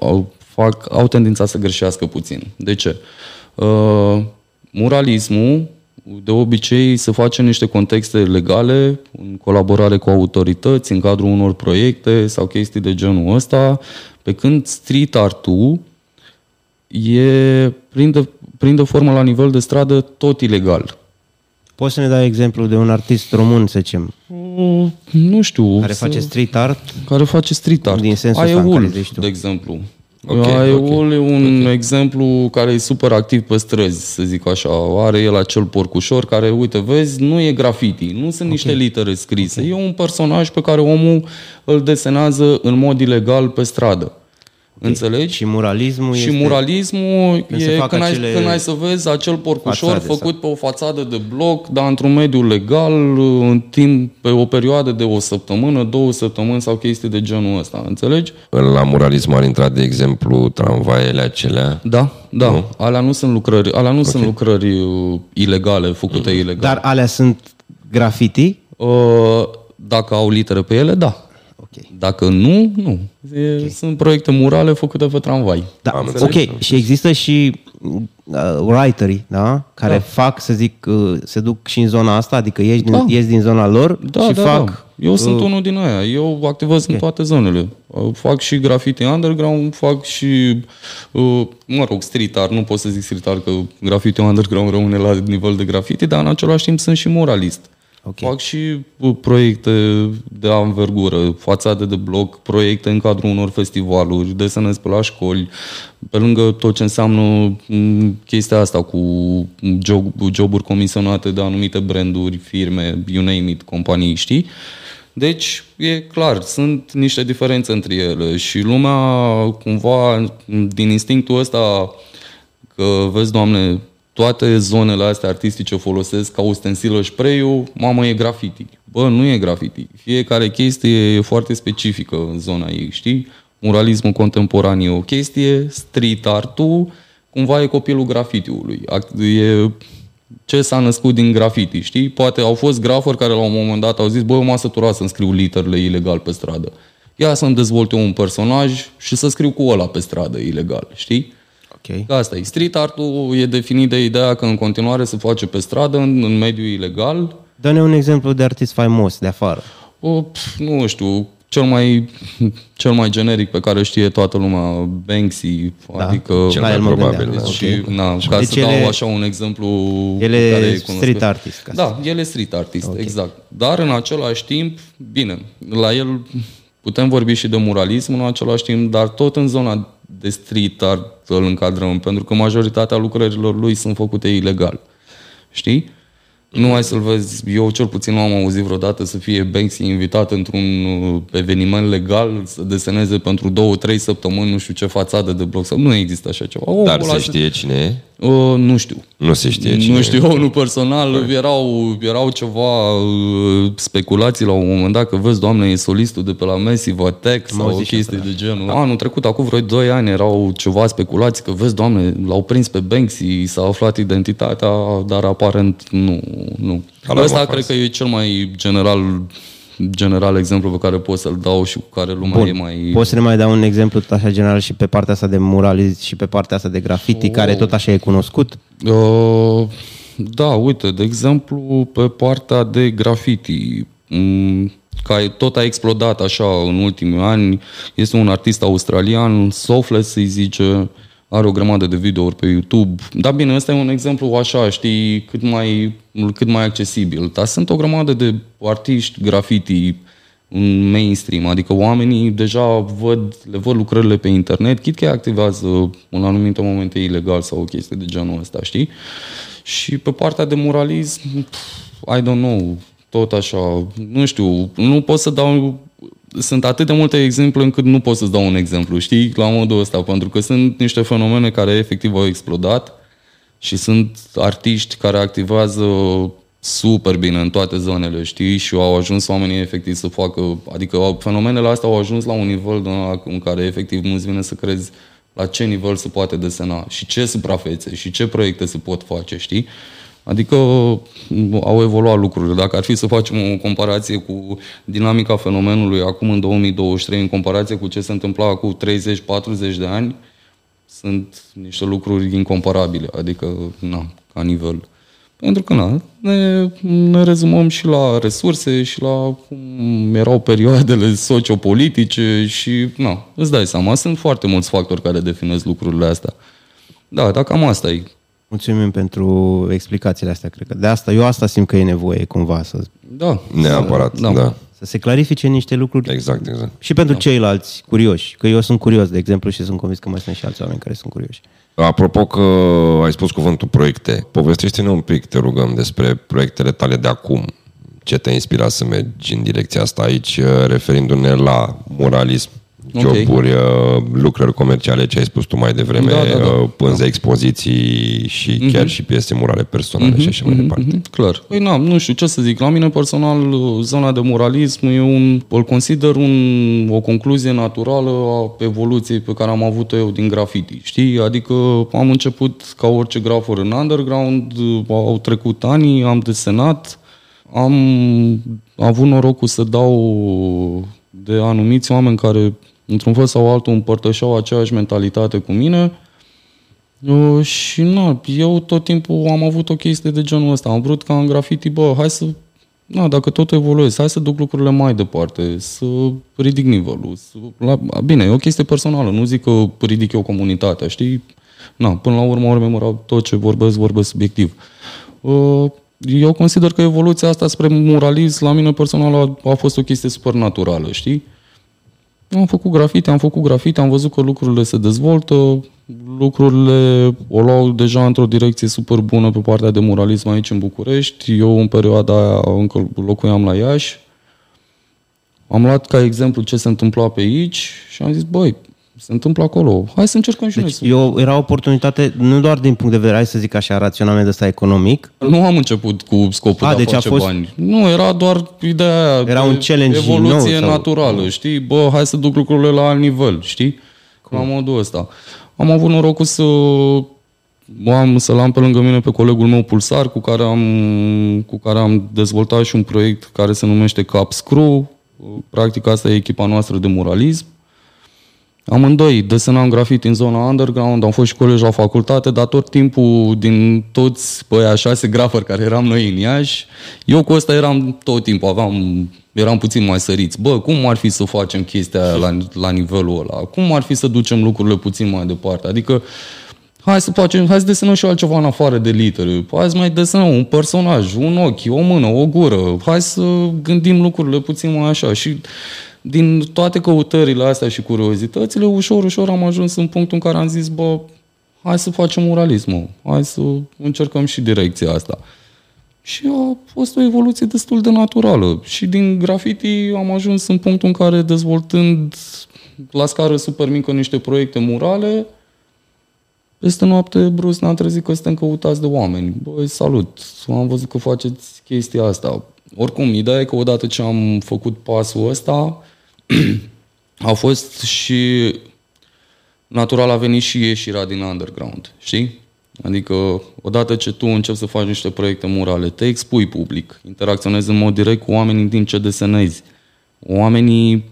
au, fac, au tendința să greșească puțin. De ce? Uh, muralismul de obicei se face în niște contexte legale, în colaborare cu autorități, în cadrul unor proiecte sau chestii de genul ăsta, pe când street art-ul e, prinde, prinde formă la nivel de stradă tot ilegal. Poți să ne dai exemplu de un artist român, să zicem, Nu știu. care să- face street art? care face street art. Din sensul ăsta în Aeul, care zici tu. de exemplu. Ok, Aiul e un okay. exemplu care e super activ pe străzi, să zic așa. Are el acel porcușor care, uite, vezi, nu e graffiti, nu sunt okay. niște litere scrise. Okay. E un personaj pe care omul îl desenează în mod ilegal pe stradă. Înțelegi? Și muralismul Și este... muralismul când e când, ai, când ai să vezi acel porcușor fațade, făcut sau... pe o fațadă de bloc, dar într-un mediu legal, în timp, pe o perioadă de o săptămână, două săptămâni sau chestii de genul ăsta, înțelegi? La muralism ar intra, de exemplu, tramvaiele acelea? Da, da. Nu? Alea nu sunt lucrări, alea nu okay. sunt lucrări uh, ilegale, făcute mm. ilegal. Dar alea sunt graffiti? Uh, dacă au litere pe ele, da. Okay. Dacă nu, nu. E, okay. Sunt proiecte murale făcute pe tramvai. Da, Am ok. Înțeles? Și există și uh, writerii, da? Care da. fac, să zic, uh, se duc și în zona asta, adică ieși din, da. ies din zona lor da, și da, fac... Da. Eu uh, sunt unul din aia. Eu activez okay. în toate zonele. Uh, fac și graffiti underground, fac și, uh, mă rog, street art. Nu pot să zic street art, că graffiti underground rămâne la nivel de graffiti, dar în același timp sunt și moralist. Okay. Fac și uh, proiecte de anvergură, fațade de bloc, proiecte în cadrul unor festivaluri, desenez pe la școli, pe lângă tot ce înseamnă mm, chestia asta cu job, joburi comisionate de anumite branduri, firme, you name it, companii, știi? Deci, e clar, sunt niște diferențe între ele și lumea, cumva, din instinctul ăsta, că, vezi, Doamne, toate zonele astea artistice folosesc ca ustensilă spray mamă, e graffiti. Bă, nu e graffiti. Fiecare chestie e foarte specifică în zona ei, știi? Muralismul contemporan e o chestie, street art-ul cumva e copilul grafitiului. E ce s-a născut din graffiti, știi? Poate au fost grafări care la un moment dat au zis, băi, eu m-am săturat să-mi scriu literele ilegal pe stradă. Ia să-mi dezvolt eu un personaj și să scriu cu ăla pe stradă ilegal, știi? Okay. Asta e. Street art-ul e definit de ideea că în continuare se face pe stradă, în, în mediul ilegal. Dă-ne un exemplu de artist faimos de afară. O, nu știu, cel mai, cel mai generic pe care știe toată lumea, Banksy, da, adică... Cel mai probabil. Da, și, okay. na, ca deci să dau așa un exemplu ele care e street artist. Da, el e street artist, okay. exact. Dar în același timp, bine, la el putem vorbi și de muralism în același timp, dar tot în zona de street art îl încadrăm, pentru că majoritatea lucrărilor lui sunt făcute ilegal. Știi? Nu ai să-l vezi, eu cel puțin nu am auzit vreodată să fie Banksy invitat într-un uh, eveniment legal să deseneze pentru două, trei săptămâni nu știu ce fațadă de bloc. Nu există așa ceva. O, Dar se știe cine e? Uh, nu știu. Nu se știe cine Nu știu, eu nu personal. Păi. Erau, erau ceva uh, speculații la un moment dat că vezi, doamne, e solistul de pe la Messi, Vatec sau o chestie de genul. Da. Anul trecut, acum vreo 2 ani, erau ceva speculații că vezi, doamne, l-au prins pe Banksy, s-a aflat identitatea, dar aparent nu. nu. Asta cred că e cel mai general general exemplu pe care pot să-l dau și cu care lumea Bun. e mai... Poți să ne mai dau un exemplu tot așa general și pe partea asta de muralism și pe partea asta de graffiti, oh. care tot așa e cunoscut? Uh, da, uite, de exemplu, pe partea de graffiti, mm, care tot a explodat așa în ultimii ani, este un artist australian, Sofless să-i zice, are o grămadă de videouri pe YouTube. Dar bine, ăsta e un exemplu așa, știi, cât mai, cât mai accesibil. Dar sunt o grămadă de artiști graffiti în mainstream, adică oamenii deja văd, le văd lucrările pe internet, chit că activează în anumite momente ilegal sau o chestie de genul ăsta, știi? Și pe partea de muralism, I don't know, tot așa, nu știu, nu pot să dau sunt atât de multe exemple încât nu pot să-ți dau un exemplu, știi, la modul ăsta, pentru că sunt niște fenomene care efectiv au explodat și sunt artiști care activează super bine în toate zonele, știi, și au ajuns oamenii efectiv să facă, adică fenomenele astea au ajuns la un nivel în care efectiv nu-ți vine să crezi la ce nivel se poate desena și ce suprafețe și ce proiecte se pot face, știi? Adică au evoluat lucrurile. Dacă ar fi să facem o comparație cu dinamica fenomenului acum în 2023, în comparație cu ce se întâmpla cu 30-40 de ani, sunt niște lucruri incomparabile, adică, na, ca nivel. Pentru că, na, ne, ne rezumăm și la resurse și la cum erau perioadele sociopolitice și, na, îți dai seama, sunt foarte mulți factori care definez lucrurile astea. Da, dar cam asta e. Mulțumim pentru explicațiile astea, cred că. De asta, eu asta simt că e nevoie cumva să... Da. Neapărat, da. da. Să se clarifice niște lucruri Exact, exact. și pentru ceilalți curioși. Că eu sunt curios, de exemplu, și sunt convins că mai sunt și alți oameni care sunt curioși. Apropo că ai spus cuvântul proiecte, povestește-ne un pic, te rugăm, despre proiectele tale de acum. Ce te-a inspirat să mergi în direcția asta aici, referindu-ne la muralism, Ok. Joburi, uh, lucrări comerciale, ce ai spus tu mai devreme, Da, da, da. uh, pânze, expoziții și chiar și piese murale personale și așa mai departe. Mhm, clar. Păi na, nu știu ce să zic. La mine personal, zona de moralism e un, îl consider un, o concluzie naturală a evoluției pe care am avut-o eu din graffiti. Știi? Adică am început ca orice grafor în underground, au trecut ani, am desenat, am avut norocul să dau de anumiți oameni care, într-un fel sau altul, împărtășeau aceeași mentalitate cu mine Uh, și na, eu tot timpul am avut o chestie de genul ăsta. Am vrut ca în graffiti, bă, hai să, na, dacă tot evoluez, hai să duc lucrurile mai departe, să ridic nivelul. Să, la, bine, e o chestie personală, nu zic că ridic eu comunitatea, știi? Na, până la urmă, urmă, tot ce vorbesc, vorbesc subiectiv. Uh, Eu consider că evoluția asta spre muralism, la mine personal, a, a fost o chestie super naturală, știi? Am făcut grafite, am făcut grafite, am văzut că lucrurile se dezvoltă, lucrurile o luau deja într-o direcție super bună pe partea de muralism aici în București. Eu în perioada aia încă locuiam la Iași. Am luat ca exemplu ce se întâmpla pe aici și am zis, băi, se întâmplă acolo. Hai să încercăm și noi. Deci să- eu, era o oportunitate, nu doar din punct de vedere, hai să zic așa, raționament ăsta economic, Nu am început cu scopul A, de a deci a face fost- bani. Nu, era doar ideea aia Era de un challenge evoluție nou sau- naturală, știi? Bă, hai să duc lucrurile la alt nivel, știi? La modul ăsta. Am avut norocul să am, să-l am pe lângă mine pe colegul meu Pulsar, cu care am, cu care am dezvoltat și un proiect care se numește Cap Screw. Practic asta e echipa noastră de muralism. Amândoi desenam grafiti în zona underground, am fost și colegi la facultate, dar tot timpul din toți pe aia șase grafări care eram noi în Iași, eu cu ăsta eram tot timpul, aveam, eram puțin mai săriți. Bă, cum ar fi să facem chestia aia la, la nivelul ăla? Cum ar fi să ducem lucrurile puțin mai departe? Adică, hai să facem, hai să desenăm și altceva în afară de litere. Hai să mai desenăm un personaj, un ochi, o mână, o gură. Hai să gândim lucrurile puțin mai așa. Și din toate căutările astea și curiozitățile, ușor, ușor am ajuns în punctul în care am zis, bă, hai să facem muralismul, hai să încercăm și direcția asta. Și a fost o evoluție destul de naturală. Și din graffiti am ajuns în punctul în care, dezvoltând la scară super mică niște proiecte murale, peste noapte brusc ne-am trezit că suntem căutați de oameni. Băi, salut, am văzut că faceți chestia asta. Oricum, ideea e că odată ce am făcut pasul ăsta, *clears throat* a fost și natural a venit și ieșirea din underground, știi? Adică, odată ce tu începi să faci niște proiecte murale, te expui public, interacționezi în mod direct cu oamenii din ce desenezi. Oamenii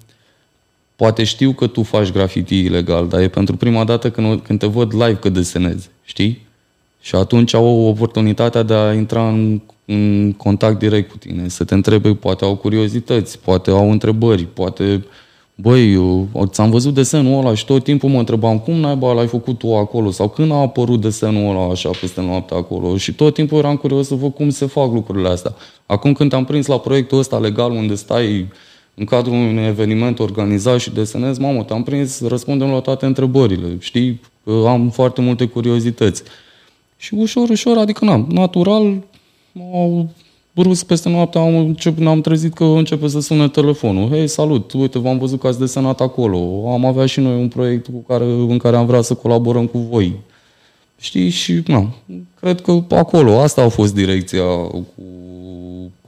poate știu că tu faci graffiti ilegal, dar e pentru prima dată când, când te văd live că desenezi, știi? Și atunci au oportunitatea de a intra în, în contact direct cu tine, să te întrebe, poate au curiozități, poate au întrebări, poate, băi, eu, ți-am văzut desenul ăla și tot timpul mă întrebam, cum naiba l-ai făcut tu acolo? Sau când a apărut desenul ăla așa peste noapte acolo? Și tot timpul eram curios să văd cum se fac lucrurile astea. Acum când te-am prins la proiectul ăsta legal unde stai în cadrul unui eveniment organizat și desenez, mamă, te-am prins, răspundem la toate întrebările, știi? Că Am foarte multe curiozități. Și ușor, ușor, adică na, natural, au brusc peste noapte am, încep, ne-am trezit că începe să sune telefonul. Hei, salut, uite, v-am văzut că ați desenat acolo. Am avea și noi un proiect cu care, în care am vrea să colaborăm cu voi. Știi? Și, na, cred că acolo, asta a fost direcția cu,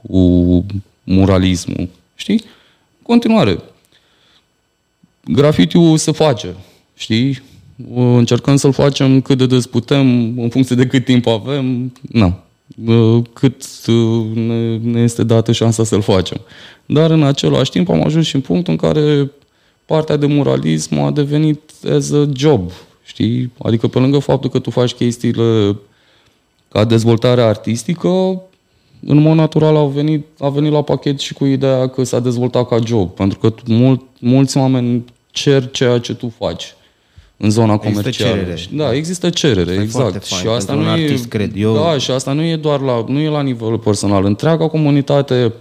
cu muralismul. Știi? Continuare. Grafitiul se face, știi? Încercăm să-l facem cât de des putem, în funcție de cât timp avem, na, cât ne, ne este dată șansa să-l facem. Dar în același timp am ajuns și în punctul în care partea de muralism a devenit as a job, știi? Adică pe lângă faptul că tu faci chestiile ca dezvoltare artistică, în mod natural a venit, a venit la pachet și cu ideea că s-a dezvoltat ca job, pentru că mult, mulți oameni cer ceea ce tu faci în zona Există comercială. cerere. Da, există cerere, Asta e foarte exact. fain și asta pentru nu un e, artist, cred eu. Da, și asta nu e doar la, nu e la nivel personal. Întreaga comunitate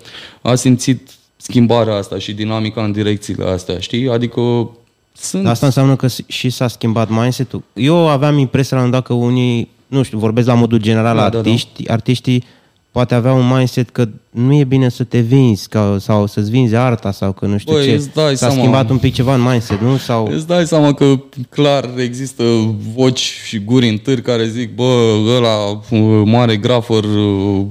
a simțit schimbarea asta și dinamica în direcțiile astea, știi? Adică sunt... Asta înseamnă că și s-a schimbat mindset-ul. Eu aveam impresia la un dat că unii, nu știu, vorbesc la modul general Da, la da, da. artiști, artiștii poate avea un mindset că nu e bine să te vinzi ca, sau să-ți vinzi arta sau că nu știu Băi, ce. îți dai S-a seama. schimbat un pic ceva în mindset, nu? Sau... Îți dai seama că clar există voci și guri în târ care zic, bă, ăla uh, mare grafer, uh,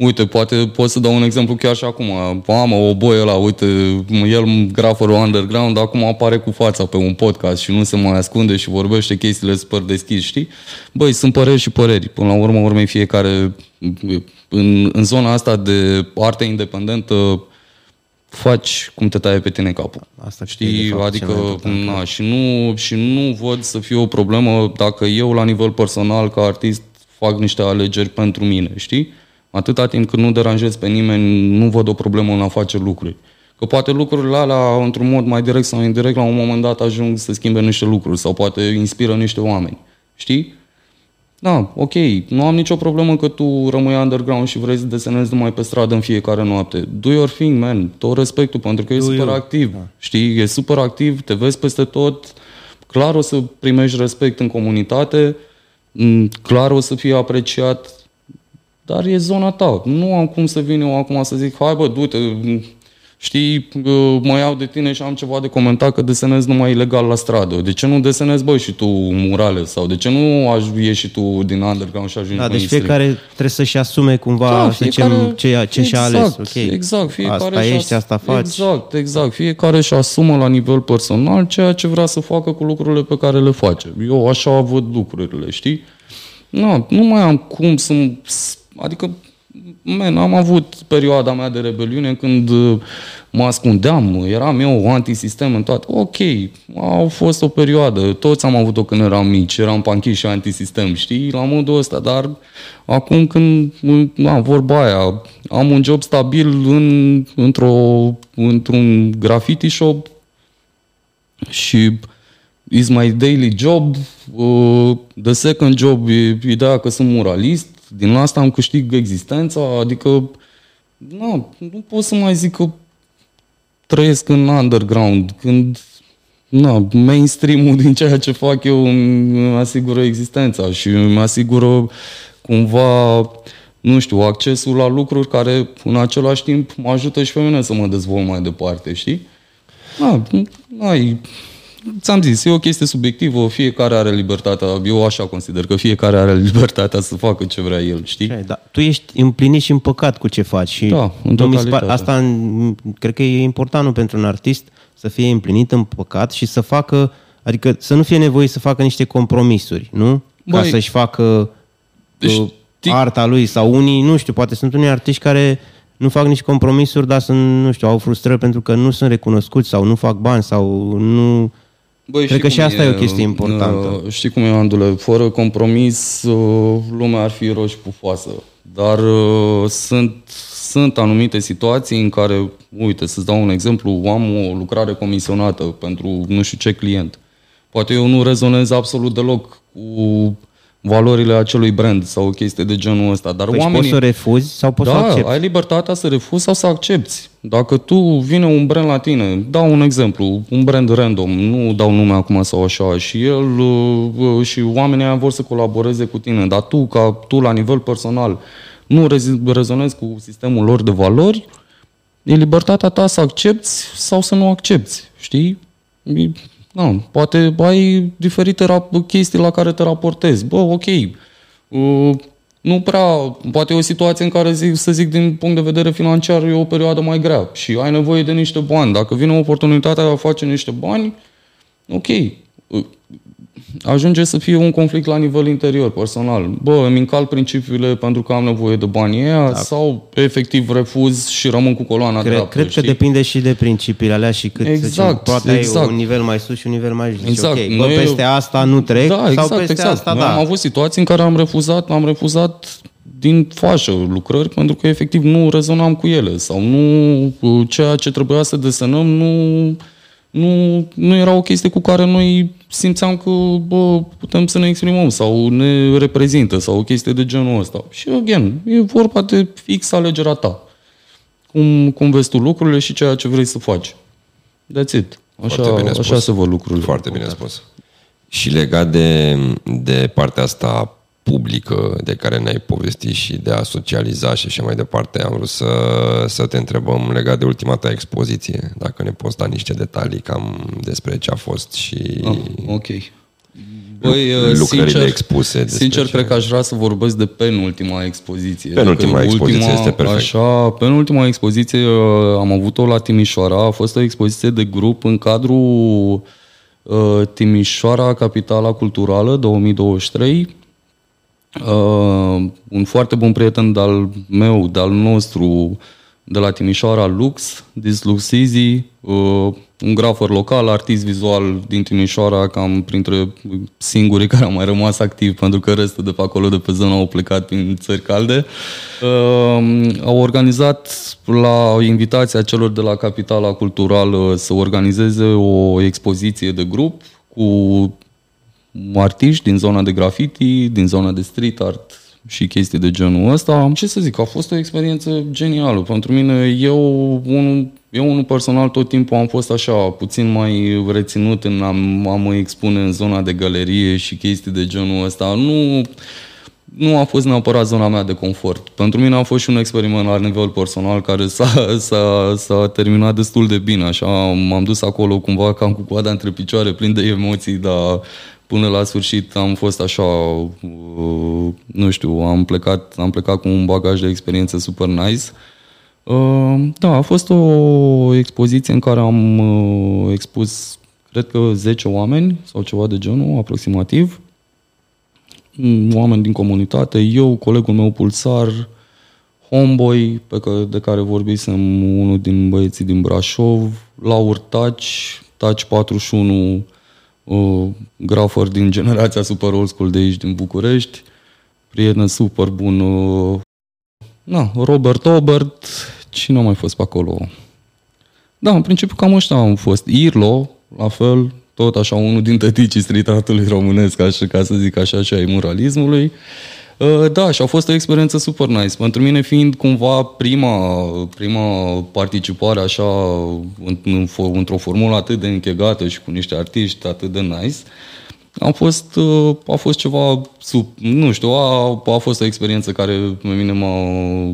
uite, poate pot să dau un exemplu chiar și acum. Am o boi ăla, uite, el graferul underground, acum apare cu fața pe un podcast și nu se mai ascunde și vorbește chestiile super deschis, știi? Băi, sunt păreri și păreri. Până la urmă, urmei fiecare în, în zona asta de arte independentă faci cum te taie pe tine capul. Asta cred că e, de Știi? fapt, cel adică, mai important, na, și, nu, și nu văd să fie o problemă dacă eu, la nivel personal, ca artist, fac niște alegeri pentru mine, știi? Atâta timp cât nu deranjez pe nimeni, nu văd o problemă în a face lucruri. Că poate lucrurile alea, într-un mod mai direct sau indirect, la un moment dat ajung să schimbe niște lucruri sau poate inspiră niște oameni. Știi? Da, ok, nu am nicio problemă că tu rămâi underground și vrei să desenezi numai pe stradă în fiecare noapte. Do your thing, man. Tot respectul, pentru că e Do super you. activ. Da. Știi, e super activ, te vezi peste tot. Clar o să primești respect în comunitate, m, clar o să fii apreciat, dar e zona ta. Nu am cum să vin eu acum să zic, hai bă, du-te, m, știi, mă iau de tine și am ceva de comentat că desenezi numai ilegal la stradă. De ce nu desenezi, băi, și tu murale? Sau de ce nu aș ieși și tu din underground și ajungi Da, deci mainstream? fiecare trebuie să-și asume cumva, Da, să zicem, ce, ce și-a ales. Ok. Exact, fiecare asta și-a- ești, asta faci. Exact, exact. Fiecare își asumă la nivel personal ceea ce vrea să facă cu lucrurile pe care le face. Eu așa văd lucrurile, știi? Nu, nu mai am cum să... Adică, man, am avut perioada mea de rebeliune când uh, mă ascundeam, eram eu antisistem în toate. Ok, au fost o perioadă, toți am avut-o când eram mici, eram panchiș și antisistem, știi, la modul ăsta, dar acum când, na, vorba aia, am un job stabil în, într-o, într-un graffiti shop și is my daily job. Uh, the second job e ideea că sunt muralist, din asta am câștig existența, adică na, nu pot să mai zic că trăiesc în underground, când na, mainstream-ul din ceea ce fac eu îmi îmi asigură existența și îmi asigură cumva, nu știu, accesul la lucruri care în același timp mă ajută și pe mine să mă dezvolt mai departe, știi? Na, ai, ți-am zis, e o chestie subiectivă, fiecare are libertatea, eu așa consider că fiecare are libertatea să facă ce vrea el, știi? Da, tu ești împlinit și împăcat cu ce faci. Și Da, în nu mi se pare- totalitate. Asta m, cred că e important nu, pentru un artist să fie împlinit, împăcat și să facă, adică să nu fie nevoie să facă niște compromisuri, nu? Ca Băi, să-și facă deci, uh, tic- arta lui sau unii, nu știu, poate sunt unii artiști care nu fac nici compromisuri, dar sunt, nu știu, au frustrări pentru că nu sunt recunoscuți sau nu fac bani sau nu... Băi, Cred știi că și cum asta e o chestie importantă. uh, Știi cum e, Andule? Fără compromis, uh, lumea ar fi roși pufoasă. Dar uh, sunt, sunt anumite situații în care, uite, să-ți dau un exemplu, am o lucrare comisionată pentru nu știu ce client. Poate eu nu rezonez absolut deloc cu valorile acelui brand sau o chestie de genul ăsta, dar Păi și oamenii... poți să o refuzi sau poți să o Da, accepti. ai libertatea să refuzi sau să accepti. Dacă tu vine un brand la tine, dau un exemplu, un brand random, nu dau nume acum sau așa, și el uh, uh, și oamenii aia vor să colaboreze cu tine, dar tu, ca tu la nivel personal, nu rezi- rezonezi cu sistemul lor de valori, e libertatea ta să accepti sau să nu accepti, știi? E- Da, poate ai diferite rap- chestii la care te raportezi. Bă, ok, uh, nu prea, poate e o situație în care, zic, să zic, din punct de vedere financiar, e o perioadă mai grea și ai nevoie de niște bani. Dacă vine oportunitatea de a face niște bani, ok, uh, ajunge să fie un conflict la nivel interior, personal. Bă, îmi încalc principiile pentru că am nevoie de banii ăia da. sau efectiv refuz și rămân cu coloana Cred, dreaptă, cred că știi? depinde și de principiile alea și cât, Exact, să zicem, poate exact. ai un nivel mai sus și un nivel mai jos. Exact. Ok, bă, Noi- peste asta nu trec Da, exact, sau peste exact. asta Noi da. am avut situații în care am refuzat, am refuzat din fașă lucrări pentru că efectiv nu rezonam cu ele sau nu ceea ce trebuia să desenăm nu, nu, nu era o chestie cu care noi simțeam că bă, putem să ne exprimăm sau ne reprezintă sau o chestie de genul ăsta. Și again, e vorba de fix alegerea ta. cum, cum vezi tu lucrurile și ceea ce vrei să faci. That's it. Așa, Foarte bine așa spus. se văd lucrurile. Foarte bine spus. Și legat de, de partea asta publică de care ne-ai povestit și de a socializa și așa mai departe, am vrut să, să te întrebăm legat de ultima ta expoziție, dacă ne poți da niște detalii cam despre ce a fost și Ah, ok. Băi, uh, lucrările sincer, expuse despre Sincer, ce- cred că aș vrea să vorbesc de penultima expoziție. Penultima Dacă expoziție este perfect. Așa, penultima expoziție uh, am avut-o la Timișoara. A fost o expoziție de grup în cadrul uh, Timișoara, Capitala Culturală 2023. Uh, un foarte bun prieten de-al meu, de-al nostru, de la Timișoara, Lux, This Lux Easy, uh, un grafer local, artist vizual din Timișoara, cam printre singurii care au mai rămas activ, pentru că restul de pe acolo, de pe zonă, au plecat prin țări calde. Uh, au organizat la invitația celor de la Capitala Culturală să organizeze o expoziție de grup cu artiști din zona de graffiti, din zona de street art și chestii de genul ăsta. Ce să zic, a fost o experiență genială. Pentru mine, eu unul, eu unul personal tot timpul am fost așa, puțin mai reținut în a, a mă expune în zona de galerie și chestii de genul ăsta. Nu, nu a fost neapărat zona mea de confort. Pentru mine a fost și un experiment la nivel personal care s-a, s-a, s-a terminat destul de bine. Așa m-am dus acolo cumva cam cu coada între picioare, plin de emoții, dar până la sfârșit am fost așa, uh, nu știu, am plecat, am plecat cu un bagaj de experiență super nice. Uh, Da, a fost o expoziție în care am uh, expus, cred că 10 oameni sau ceva de genul, aproximativ mm, oameni din comunitate, eu, colegul meu Pulsar, Homeboy, pe care, de care vorbisem, unul din băieții din Brașov, Laur Taci, Taci 41, uh, grafer din generația Super Old School de aici, din București, prieten super bun, uh, na, Robert Obert, cine a mai fost pe acolo? Da, în principiu cam ăștia am fost. Irlo, la fel, tot așa unul din tăticii street art-ului românesc, așa, ca să zic așa, și ai muralismului. Uh, Da, și a fost o experiență super nice. Pentru mine fiind cumva prima, prima participare așa în, în, fo- într-o formulă atât de închegată și cu niște artiști atât de nice, am fost, uh, a fost ceva, sub, nu știu, a, a fost o experiență care pe mine m-a,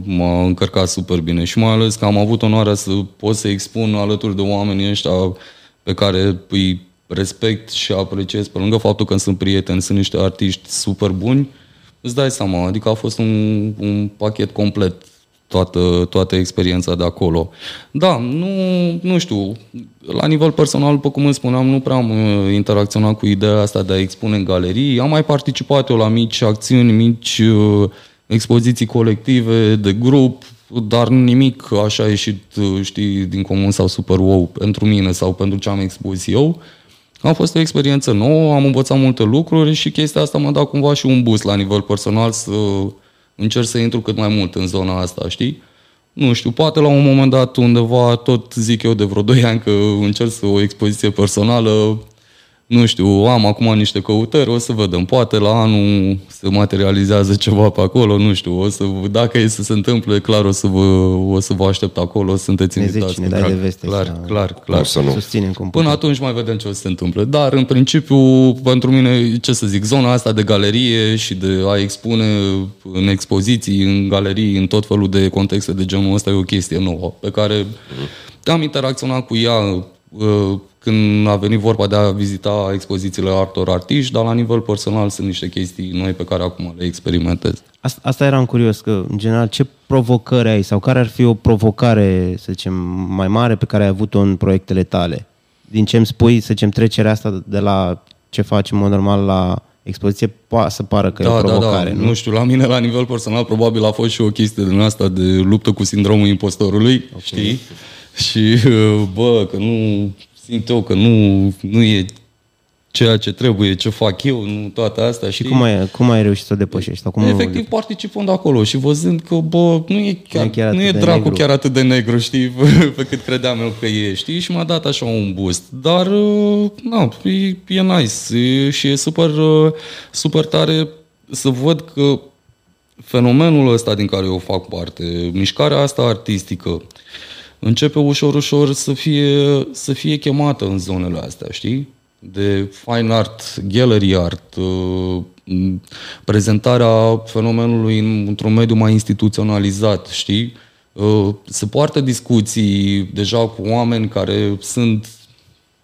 m-a încărcat super bine și mai ales că am avut onoarea să pot să expun alături de oamenii ăștia pe care îi respect și apreciez, pe lângă faptul că sunt prieteni, sunt niște artiști super buni, îți dai seama, adică a fost un, un pachet complet toată, toată experiența de acolo. Da, nu, nu știu, la nivel personal, după cum îți spuneam, nu prea am uh, interacționat cu ideea asta de a expune în galerii. Am mai participat eu la mici acțiuni, mici uh, expoziții colective, de grup, dar nimic așa a ieșit, uh, știi, din comun sau super wow pentru mine sau pentru ce am expus eu. A fost o experiență nouă, am învățat multe lucruri și chestia asta m-a dat cumva și un boost la nivel personal să încerc să intru cât mai mult în zona asta, știi? Nu știu, poate la un moment dat undeva, tot zic eu de vreo 2 ani că încerc să o expoziție personală, nu știu, am acum niște căutări, o să vedem. Poate la anul se materializează ceva pe acolo, nu știu, o să, dacă e să se întâmple, clar o să vă, o să vă aștept acolo, sunteți Ne invitați. zici, ne cu dai drag. de veste Clar, și- clar, clar. O să nu. Susținem cum Până putem. atunci mai vedem ce o să se întâmple. Dar, în principiu, pentru mine, ce să zic, zona asta de galerie și de a expune în expoziții, în galerii, în tot felul de contexte de genul ăsta, e o chestie nouă, pe care am interacționat cu ea uh, când a venit vorba de a vizita expozițiile altor artiști, dar la nivel personal sunt niște chestii noi pe care acum le experimentez. Asta, asta eram curios, că în general ce provocări ai sau care ar fi o provocare, să zicem, mai mare pe care ai avut-o în proiectele tale? Din ce îmi spui, să zicem, trecerea asta de la ce faci în mod normal la expoziție, poate să pară că e o provocare, da, da. nu? Nu știu, la mine, la nivel personal, probabil a fost și o chestie din asta de luptă cu sindromul impostorului, okay. știi? Și, uh, bă, că nu simt eu că nu, nu e ceea ce trebuie, ce fac eu, nu toate astea, Și știi? cum ai, cum ai reușit să o depășești? Sau cum Efectiv participând acolo și văzând că, bă, nu e, chiar, Nu e chiar nu atât e de dracu negru. chiar atât de negru, știi, *laughs* pe cât credeam eu că e, știi, și m-a dat așa un boost. Dar, uh, na, e, e nice e, și e super, uh, super tare să văd că fenomenul ăsta din care eu fac parte, mișcarea asta artistică, începe ușor, ușor să fie, să fie chemată în zonele astea, știi? De fine art, gallery art, uh, prezentarea fenomenului într-un mediu mai instituționalizat, știi? Uh, se poartă discuții deja cu oameni care sunt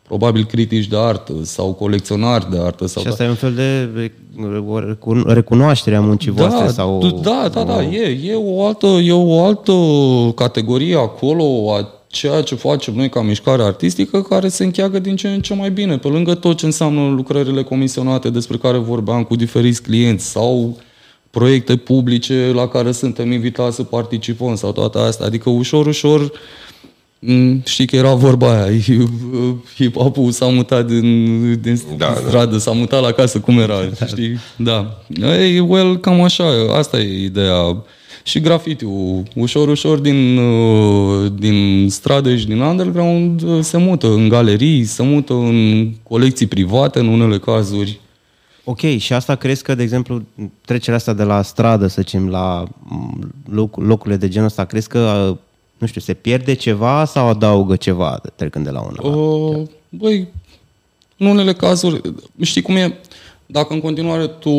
probabil critici de artă sau colecționari de artă. Sau și asta da. e un fel de recunoaștere a muncii da, voastre? Sau... Da, da, da, e, e, o altă, e o altă categorie acolo a ceea ce facem noi ca mișcare artistică care se încheagă din ce în ce mai bine, pe lângă tot ce înseamnă lucrările comisionate despre care vorbeam cu diferiți clienți sau proiecte publice la care suntem invitați să participăm sau toate astea. Adică ușor, ușor Mm, știi că era vorba aia, *laughs* hip-hop-ul s-a mutat din, din da, da. stradă, da. s-a mutat la casă, cum era, *laughs* știi? Da. Ei, well, cam așa, asta e ideea. Și graffiti-ul, ușor, ușor din, uh, din stradă și din underground uh, se mută în galerii, se mută în colecții private în unele cazuri. Ok, și asta crezi că, de exemplu, trecerea asta de la stradă, să zicem, la mm, loc, locurile de genul ăsta, crezi că uh, nu știu, se pierde ceva sau adaugă ceva trecând de la una? Uh, băi, în unele cazuri, știi cum e, dacă în continuare tu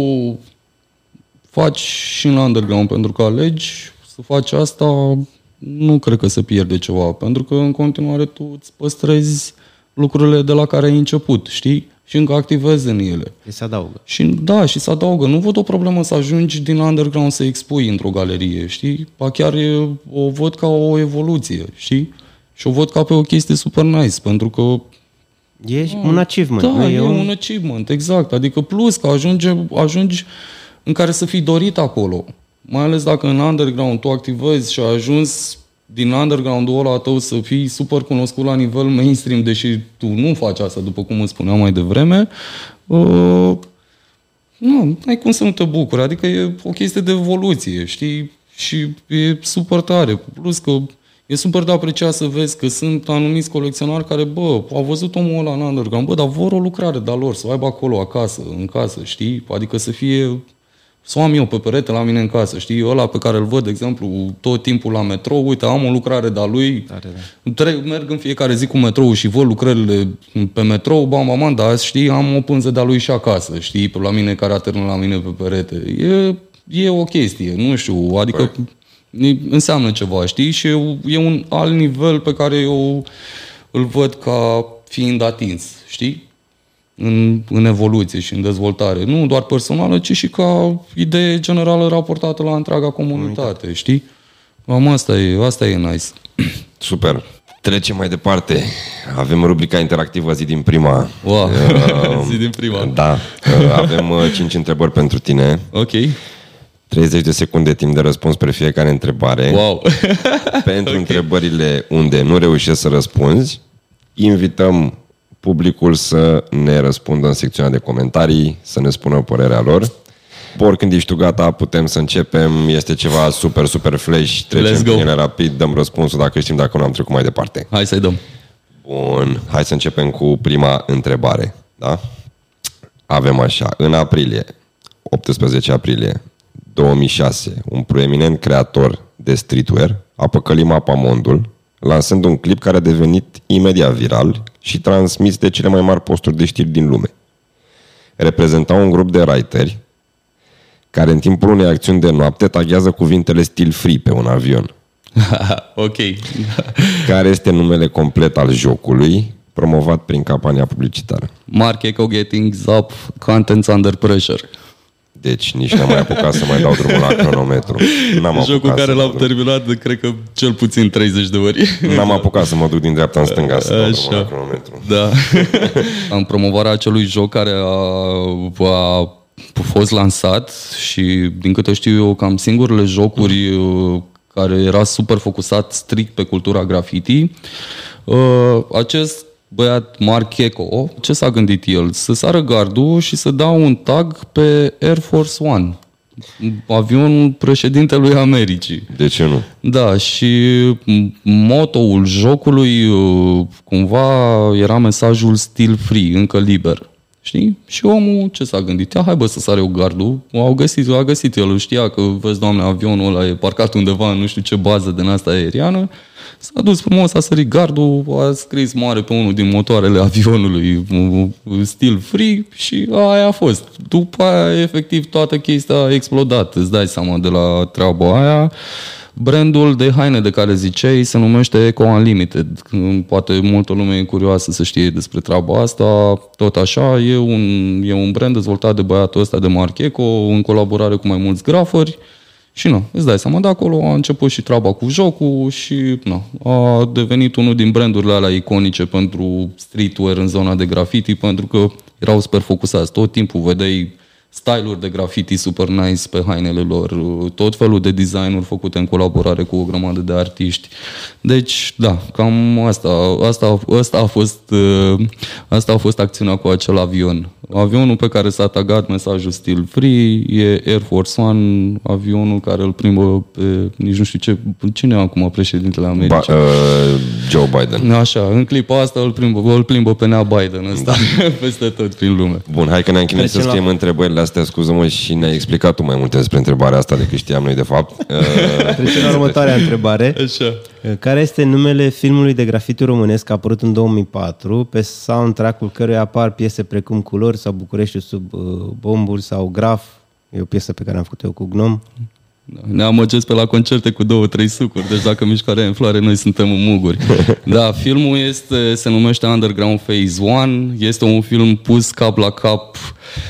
faci și în underground pentru că alegi să faci asta, nu cred că se pierde ceva, pentru că în continuare tu îți păstrezi lucrurile de la care ai început, știi? Și încă activezi în ele. Și se adaugă. Și, da, și se adaugă. Nu văd o problemă să ajungi din underground să expui într-o galerie, știi? Pa chiar e, o văd ca o evoluție, știi? Și o văd ca pe o chestie super nice, pentru că E da, un achievement. Da, e, e un... un achievement, exact. Adică plus că ajunge, ajungi în care să fii dorit acolo. Mai ales dacă în underground tu activezi și ai ajuns din underground-ul ăla tău să fii super cunoscut la nivel mainstream, deși tu nu faci asta, după cum îți spuneam mai devreme, uh, nu, ai cum să nu te bucuri. Adică e o chestie de evoluție, știi? Și e super tare. Plus că e super de apreciat să vezi că sunt anumiți colecționari care, bă, au văzut omul ăla în underground, bă, dar vor o lucrare de-a lor, să o aibă acolo, acasă, în casă, știi? Adică să fie să o am eu pe perete la mine în casă, știi? Ăla pe care îl văd, de exemplu, tot timpul la metrou, uite, am o lucrare de-a lui, Tare, da. merg în fiecare zi cu metrou și văd lucrările pe metrou, bam, bam, bam, dar, știi, am o pânză de-a lui și acasă, știi, pe la mine care atârnă la mine pe perete. E, e o chestie, nu știu, adică Păi. înseamnă ceva, știi? Și e, e un alt nivel pe care eu îl văd ca fiind atins, știi? În, în evoluție și în dezvoltare. Nu doar personală, ci și ca idee generală raportată la întreaga comunitate, știi? Am asta e, asta e nice. *clears throat* Super. Trecem mai departe. Avem rubrica interactivă zi din prima. Wow. Uh, *laughs* zi din prima. Da. Uh, avem uh, 5 întrebări pentru tine. Ok. 30 de secunde timp de răspuns pe fiecare întrebare. Wow. *laughs* pentru okay. întrebările unde nu reușești să răspunzi, invităm publicul să ne răspundă în secțiunea de comentarii, să ne spună părerea lor. Oricând ești tu gata, putem să începem. Este ceva super, super flash. Trecem Let's go. ele rapid, dăm răspunsul dacă știm, dacă nu am trecut mai departe. Hai să-i dăm. Bun, hai să începem cu prima întrebare. Da? Avem așa, în aprilie, 18 aprilie 2006, un proeminent creator de streetwear a păcălit mapa mondul lansând un clip care a devenit imediat viral și transmis de cele mai mari posturi de știri din lume. Reprezenta un grup de writeri care în timpul unei acțiuni de noapte taghează cuvintele stil free pe un avion. *laughs* ok. *laughs* care este numele complet al jocului, promovat prin campania publicitară? Mark Echo Getting Up Contents Under Pressure. Deci nici n-am mai apucat să mai dau drumul la cronometru. N-am Jocul care l-am terminat, de, cred că cel puțin 30 de ori. N-am apucat să mă duc din dreapta în stânga să dau drumul la cronometru. Da. Am promovarea acelui joc care a, a fost lansat și din câte știu eu cam singurele jocuri mm. care era super focusat strict pe cultura graffiti. Uh, acest băiat Mark Eco, ce s-a gândit el? Să sară gardul și să dea un tag pe Air Force One avionul președintelui Americii. De ce nu? Da, și motoul jocului uh, cumva era mesajul still free, încă liber. Știi? Și omul ce s-a gândit? Ia, hai bă să sare eu gardul. Au găsit, a găsit el, știa că, vezi, doamne, avionul ăla e parcat undeva în nu știu ce bază din asta aeriană. S-a dus frumos, a sărit gardul, a scris mare pe unul din motoarele avionului, stil free și aia a fost. După aia, efectiv, toată chestia a explodat. Îți dai seama de la treaba aia. Brandul de haine de care ziceai se numește Eco Unlimited. Poate multă lume e curioasă să știe despre treaba asta. Tot așa, e un, e un brand dezvoltat de băiatul ăsta de Marc Eco în colaborare cu mai mulți grafări. Și nu, îți dai seama, de acolo a început și treaba cu jocul și nu, a devenit unul din brandurile alea iconice pentru streetwear în zona de graffiti, pentru că erau super focusați. Tot timpul vedeai style-uri de graffiti super nice pe hainele lor, tot felul de designuri făcute în colaborare cu o grămadă de artiști. Deci, da, cam asta, asta, asta, a, fost, uh, asta a fost acțiunea cu acel avion. Avionul pe care s-a tagat mesajul Still Free e Air Force One, avionul care îl plimbă pe, nici nu știu ce, cine e acum președintele Americii? Ba, uh, Joe Biden. Așa, în clipa asta îl plimbă, îl plimbă pe Nea Biden ăsta da. *laughs* peste tot prin lume. Bun, hai că ne-am chinuit să scriem la... întrebările astea, scuză-mă, și ne-ai explicat tu mai multe despre întrebarea asta decât știam noi de fapt. *laughs* Trecem la următoarea întrebare. Așa. Care este numele filmului de grafiti românesc apărut în 2004, pe soundtrack-ul căruia apar piese precum Culori sau București sub uh, bomburi sau Graf? E o piesă pe care am făcut eu cu Gnom. Ne amăgesc pe la concerte cu două, trei sucuri, deci dacă mișcarea e în floare, noi suntem în muguri. *laughs* Da, filmul este, se numește Underground Phase 1, este un film pus cap la cap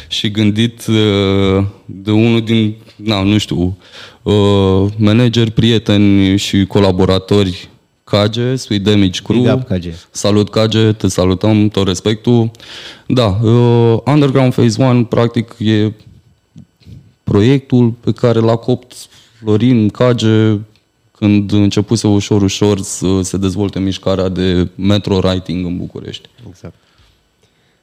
și gândit uh, de unul din, na, nu știu, uh, manageri, prieteni și colaboratori Cage, Sweet Damage Crew. Up, Cage. Salut Cage, te salutăm, tot respectul. Da, uh, Underground Phase 1 practic e proiectul pe care l-a copt Florin Cage când începuse ușor, ușor să se dezvolte mișcarea de metro writing în București. Exact.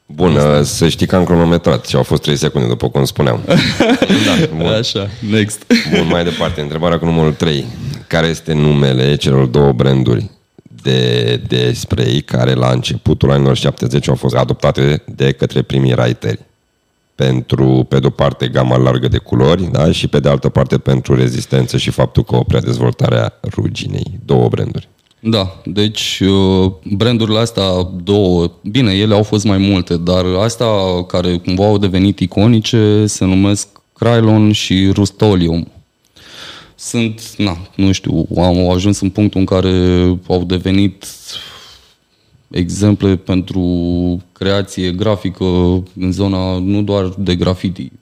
Bun, este. să știi că am cronometrat și au fost 3 secunde, după cum spuneam. *laughs* da, bun. Așa, next. Bun, mai departe, întrebarea cu numărul 3. Care este numele celor două branduri de, de spray care la începutul anilor 70 au fost adoptate de către primii writeri? Pentru, pe de-o parte, gama largă de culori da? și pe de altă parte pentru rezistență și faptul că oprea dezvoltarea ruginei. Două branduri. Da, deci uh, brandurile astea două, bine, ele au fost mai multe, dar astea care cumva au devenit iconice se numesc Krylon și Rustolium. Sunt, na, nu știu, au ajuns în punctul în care au devenit exemple pentru creație grafică în zona nu doar de graffiti.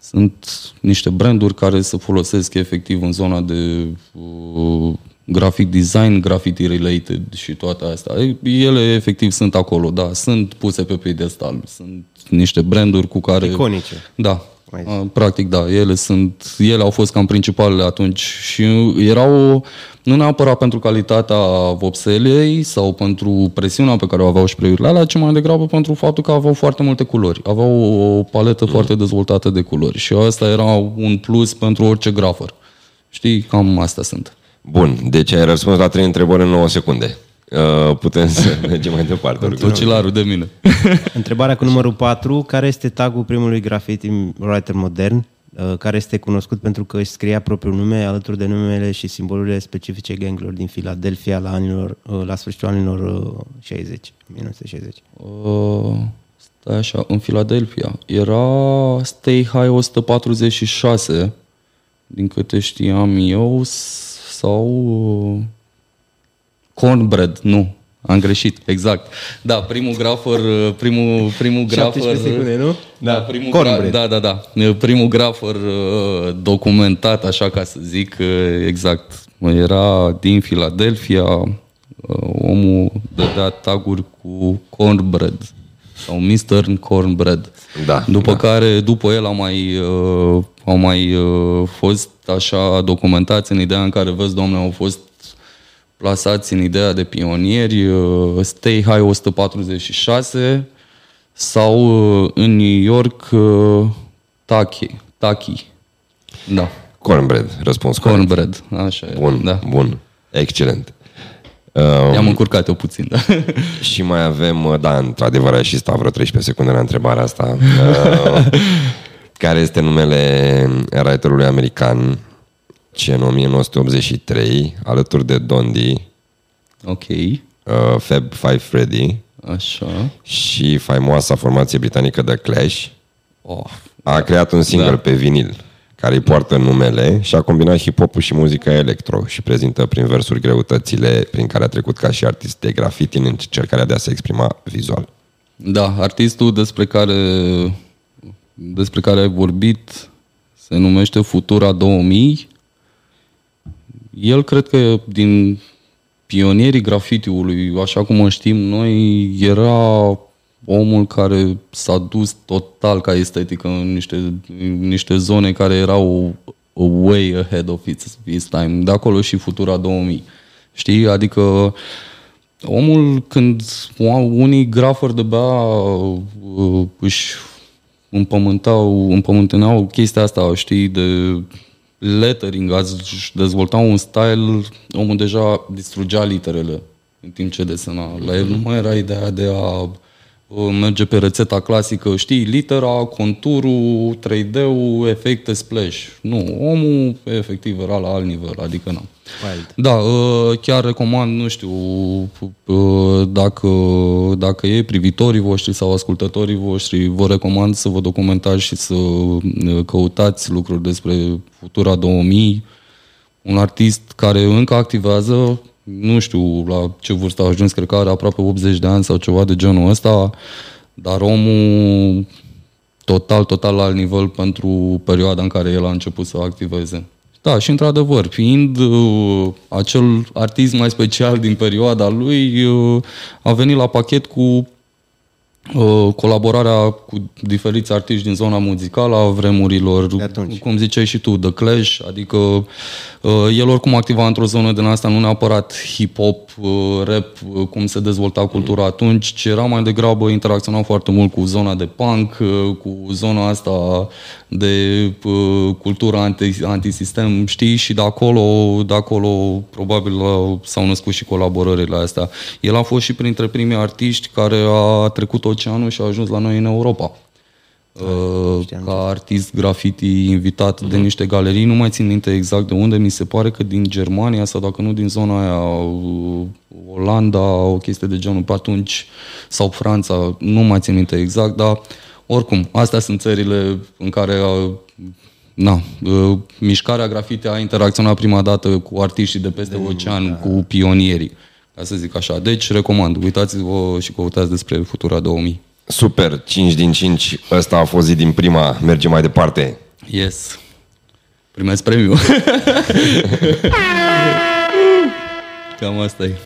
Sunt niște branduri care se folosesc efectiv în zona de uh, graphic design, graffiti related și toate astea. Ele efectiv sunt acolo, da, sunt puse pe pedestal. Sunt niște branduri cu care... Iconice. Da, Practic, da, ele sunt, ele au fost cam principalele atunci și erau nu neapărat pentru calitatea vopselei sau pentru presiunea pe care o aveau spray-urile alea, ci mai degrabă pentru faptul că aveau foarte multe culori. Aveau o paletă mm. foarte dezvoltată de culori și asta era un plus pentru orice grafer. Știi, cam astea sunt. Bun, deci ai răspuns la trei întrebări în 9 secunde. Uh, putem să *laughs* mergem mai departe. Tocilarul de mine. *laughs* Întrebarea cu numărul 4. Care este tagul primului graffiti writer modern? Uh, care este cunoscut pentru că își scria propriul nume alături de numele și simbolurile specifice gangilor din Philadelphia la, anilor, uh, la sfârșitul anilor 60, 1960. Uh, stai așa, în Philadelphia era Stay High 146, din câte știam eu, sau uh, Cornbread, nu, am greșit, exact. Da, primul grafer, primul, primul *laughs* grafer... secunde, nu? Da, da primul gra, da, da, da. Primul grafer uh, documentat, așa ca să zic, uh, exact. Era din Philadelphia, uh, omul dădea taguri cu cornbread sau Mr. Cornbread. Da, după da. care, după el, au mai, uh, au mai uh, fost așa documentați în ideea în care, vezi, domnule, au fost plasați în ideea de pionieri, uh, Stay High 146 sau uh, în New York uh, Taki. Taki. Da. Cornbread, răspuns corect. Cornbread, așa Bun, e. Da. bun. Excelent. Um, I-am încurcat eu puțin, da. *laughs* Și mai avem, uh, da, într-adevăr, ai și stat vreo 13 secunde la întrebarea asta. Uh, *laughs* care este numele writerului american ce în 1983, alături de Dondi, Ok, uh, Fab Five Freddy așa. și faimoasa formație britanică The Clash, Oh, a creat un single Da. pe vinil care îi poartă numele și a combinat hip-hop-ul și muzica electro și prezintă prin versuri greutățile prin care a trecut ca și artist de graffiti în încercarea de a se exprima vizual. Da, artistul despre care, despre care ai vorbit se numește Futura 2000. El cred că din pionierii grafitiului, așa cum o știm noi, era omul care s-a dus total ca estetică în niște, în niște zone care erau way ahead of its, its time. De acolo și Futura 2000. Știi? Adică omul când unii grafări de bea uh, își împământau, împământeneau chestia asta, știi, de lettering, își dezvoltau un style, omul deja distrugea literele în timp ce desena. La el nu mai era ideea de a uh, merge pe rețeta clasică, știi, litera, conturul, 3D-ul, efecte, splash. Nu, omul efectiv era la alt nivel, adică nu. Wild. Da, uh, chiar recomand, nu știu, uh, dacă, dacă e privitorii voștri sau ascultătorii voștri, vă recomand să vă documentați și să uh, căutați lucruri despre Futura 2000, un artist care încă activează, nu știu la ce vârstă a ajuns, cred că are aproape 80 de ani sau ceva de genul ăsta, dar omul total, total la alt nivel pentru perioada în care el a început să activeze. Da, și într-adevăr, fiind uh, acel artist mai special din perioada lui, uh, a venit la pachet cu uh, colaborarea cu diferiți artiști din zona muzicală a vremurilor, De atunci. cum ziceai și tu, The Clash, adică uh, el oricum activa într-o zonă din asta, nu neapărat hip-hop, uh, rap, uh, cum se dezvolta cultura atunci, ci era mai degrabă interacționa foarte mult cu zona de punk, uh, cu zona asta de uh, cultură anti, antisistem, știi, și de acolo, de acolo probabil uh, s-au născut și colaborările astea. El a fost și printre primii artiști care a trecut oceanul și a ajuns la noi în Europa. Uh, ca artist graffiti invitat de niște galerii, nu mai țin minte exact de unde, mi se pare că din Germania sau dacă nu din zona aia, uh, Olanda, o chestie de genul pe atunci, sau Franța, nu mai țin minte exact, dar oricum, astea sunt țările în care uh, na, uh, mișcarea graffiti a interacționat prima dată cu artiștii de peste ocean, cu pionierii, ca să zic așa. Deci, recomand, uitați-vă și căutați despre Futura 2000. Super, 5 din 5, ăsta a fost zi din prima, mergem mai departe. Yes. Primesc premiu. *laughs* Cam asta e.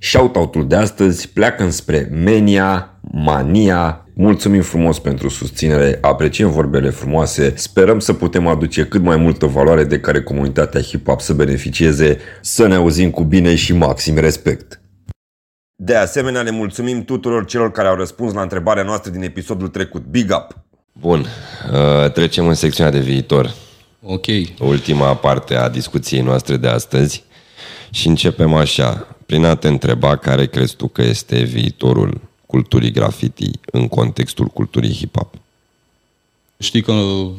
Shoutout-ul de astăzi pleacă înspre Menia, Mania. Mulțumim frumos pentru susținere, apreciem vorbele frumoase, sperăm să putem aduce cât mai multă valoare de care comunitatea hip-hop să beneficieze, să ne auzim cu bine și maxim respect. De asemenea, le mulțumim tuturor celor care au răspuns la întrebarea noastră din episodul trecut. Big up! Bun, uh, trecem în secțiunea de viitor. Ok. ultima parte a discuției noastre de astăzi și începem așa, prin a te întreba care crezi tu că este viitorul culturii graffiti în contextul culturii hip-hop. Știi că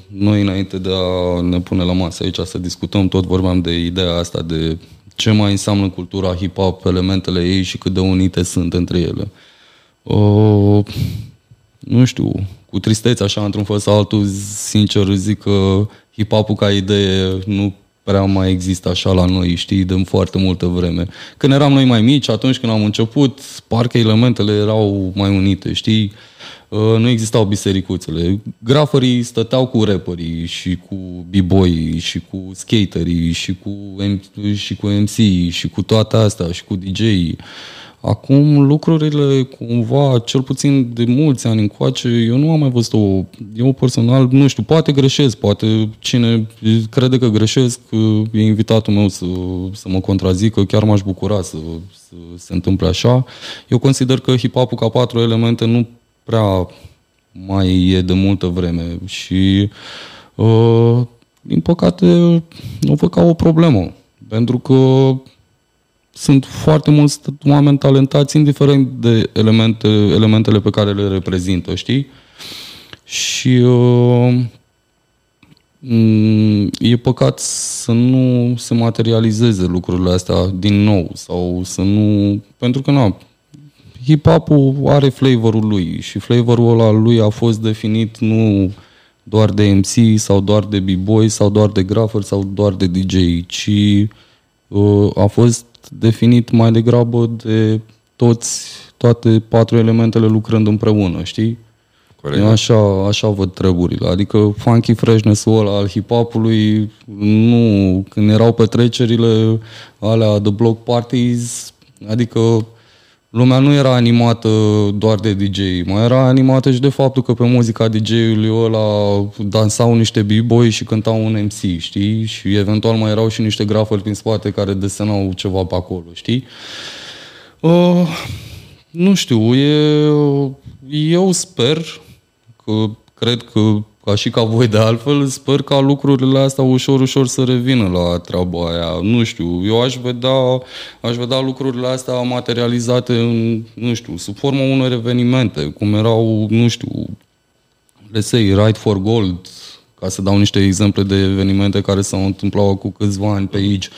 noi înainte de a ne pune la masă aici să discutăm, tot vorbeam de ideea asta de ce mai înseamnă cultura hip-hop, elementele ei și cât de unite sunt între ele. Uh, nu știu, cu tristețe așa, într-un fel sau altul, sincer zic că hip-hop-ul ca idee nu prea mai există așa la noi, știi, de foarte multă vreme. Când eram noi mai mici, atunci când am început, parcă elementele erau mai unite, știi? Uh, Nu existau bisericuțele. Grafării stăteau cu rapperii și cu b-boy și cu skaterii și cu, M- și cu MC și cu toate astea și cu DJ-ii. Acum lucrurile cumva, cel puțin de mulți ani încoace, eu nu am mai văzut o... Eu personal, nu știu, poate greșesc, poate cine crede că greșesc, e invitatul meu să, să mă contrazică, chiar m-aș bucura să, să se întâmple așa. Eu consider că hip-hop ca patru elemente nu prea mai e de multă vreme și uh, din păcate o văd ca o problemă. Pentru că sunt foarte mulți oameni talentați, indiferent de elemente, elementele pe care le reprezintă, știi? Și uh, mm, e păcat să nu se materializeze lucrurile astea din nou sau să nu... Pentru că, nu, hip-hop-ul are flavorul lui și flavorul ăla lui a fost definit nu doar de MC sau doar de b-boy sau doar de grafer sau doar de DJ, ci uh, a fost definit mai degrabă de toți, toate patru elementele lucrând împreună, știi? Corect. Eu așa, așa văd treburile. Adică funky freshness-ul ăla al hip-hopului, nu, când erau petrecerile alea de block parties, adică lumea nu era animată doar de DJ, mai era animată și de faptul că pe muzica DJ-ului ăla dansau niște b-boy și cântau un MC, știi? Și eventual mai erau și niște grafări prin spate care desenau ceva pe acolo, știi? Uh, nu știu, e, eu sper că cred că ca și ca voi de altfel, sper ca lucrurile astea ușor, ușor să revină la treaba aia. Nu știu, eu aș vedea, aș vedea lucrurile astea materializate în, nu știu, sub forma unor evenimente, cum erau, nu știu, let's say, Ride for Gold, ca să dau niște exemple de evenimente care s-au întâmplat cu câțiva ani pe aici,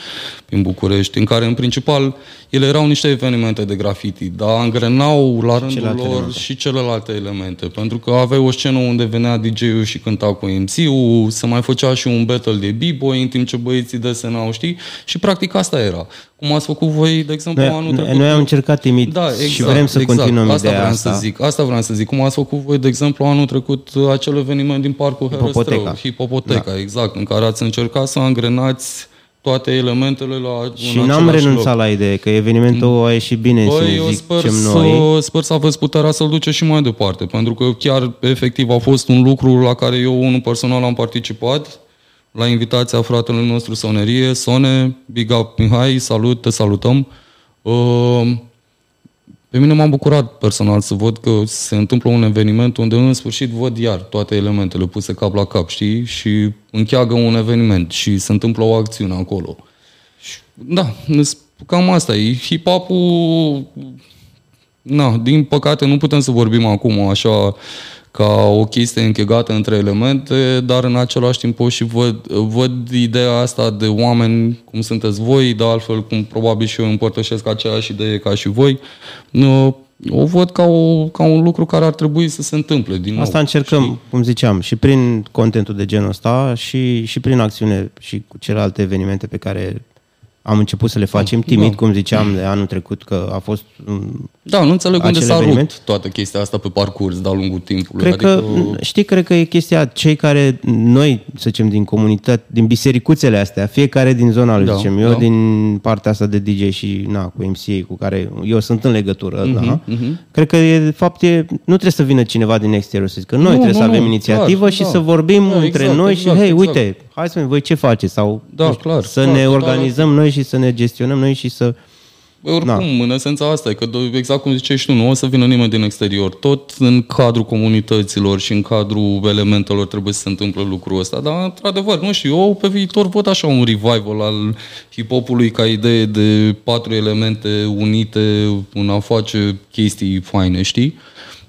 prin București, în care, în principal, ele erau niște evenimente de graffiti, dar angrenau la rândul Celelalte lor elemente. și celelalte elemente, pentru că aveai o scenă unde venea DJ-ul și cânta cu MC-ul, se mai făcea și un battle de b-boy în timp ce băieții desenau, știi? Și practic asta era. Cum ați făcut voi, de exemplu, noi, anul trecut. Noi am încercat timid da, exact, și vrem să exact. continuăm asta ideea vreau asta. Să zic, asta vreau să zic. Cum ați făcut voi, de exemplu, anul trecut acel eveniment din Parcul Herăstrău, Hipopoteca, da. exact, în care ați încercat să angrenați toate elementele la Și n-am renunțat loc. la idee, că evenimentul a ieșit bine, Băi, eu sper să, noi. sper să aveți puterea să-l duce și mai departe, pentru că chiar efectiv a fost un lucru la care eu unul personal am participat, la invitația fratelui nostru Sonerie, Sone, Big Up Mihai, salut, te salutăm. Uh, pe mine m-am bucurat personal să văd că se întâmplă un eveniment unde în sfârșit văd iar toate elementele puse cap la cap, știi? Și încheagă un eveniment și se întâmplă o acțiune acolo. Și, da, cam asta e. Hip-hop-ul... Na, din păcate nu putem să vorbim acum așa ca o chestie închegată între elemente, dar în același timp o și văd, văd ideea asta de oameni cum sunteți voi, de altfel cum probabil și eu împărtășesc aceeași idee ca și voi, o văd ca, o, ca un lucru care ar trebui să se întâmple din Asta nou, încercăm, știi? cum ziceam, și prin contentul de genul ăsta și, și prin acțiune și cu celelalte evenimente pe care am început să le facem da, timid, da. cum ziceam, de anul trecut, că a fost Da, nu înțeleg unde s-a eveniment. rupt toată chestia asta pe parcurs de-a lungul timpului. Cred adică... că, știi, cred că e chestia, cei care, noi, să zicem, din comunitate, din bisericuțele astea, fiecare din zona lui, da, zicem, eu da. din partea asta de DJ și, na, cu MCA, cu care eu sunt în legătură, uh-huh, da, uh-huh. cred că, e, de fapt, e, nu trebuie să vină cineva din exterior să zică, noi nu, trebuie nu, să avem nu, inițiativă clar, și da. să vorbim da, între exact, noi exact, și, hei, exact. uite, hai să vedem voi ce faceți sau da, știu, clar, să clar, ne organizăm da, noi și să ne gestionăm noi și să... Oricum, da. în esența asta e că, exact cum ziceai și tu, nu o să vină nimeni din exterior. Tot în cadrul comunităților și în cadrul elementelor trebuie să se întâmple lucrul ăsta. Dar, într-adevăr, nu știu, eu pe viitor văd așa un revival al hip-hopului ca idee de patru elemente unite în a face chestii faine, știi?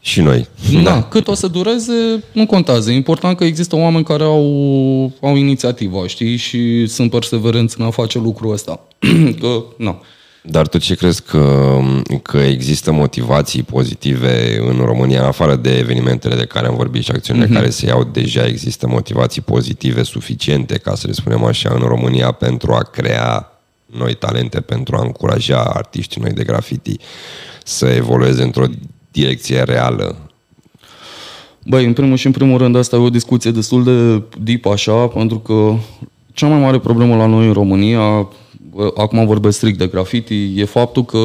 Și noi. Da, da, cât o să dureze, nu contează. E important că există oameni care au, au inițiativa, știi, și sunt perseverenți în a face lucrul ăsta. *clears throat* că, nu. Dar tu ce crezi că, că există motivații pozitive în România, în afară de evenimentele de care am vorbit și acțiunile mm-hmm. care se iau deja, există motivații pozitive suficiente, ca să le spunem așa, în România pentru a crea noi talente, pentru a încuraja artiștii noi de graffiti să evolueze într-o direcție reală? Băi, în primul și în primul rând asta e o discuție destul de deep așa, pentru că cea mai mare problemă la noi în România, acum vorbesc strict de graffiti, e faptul că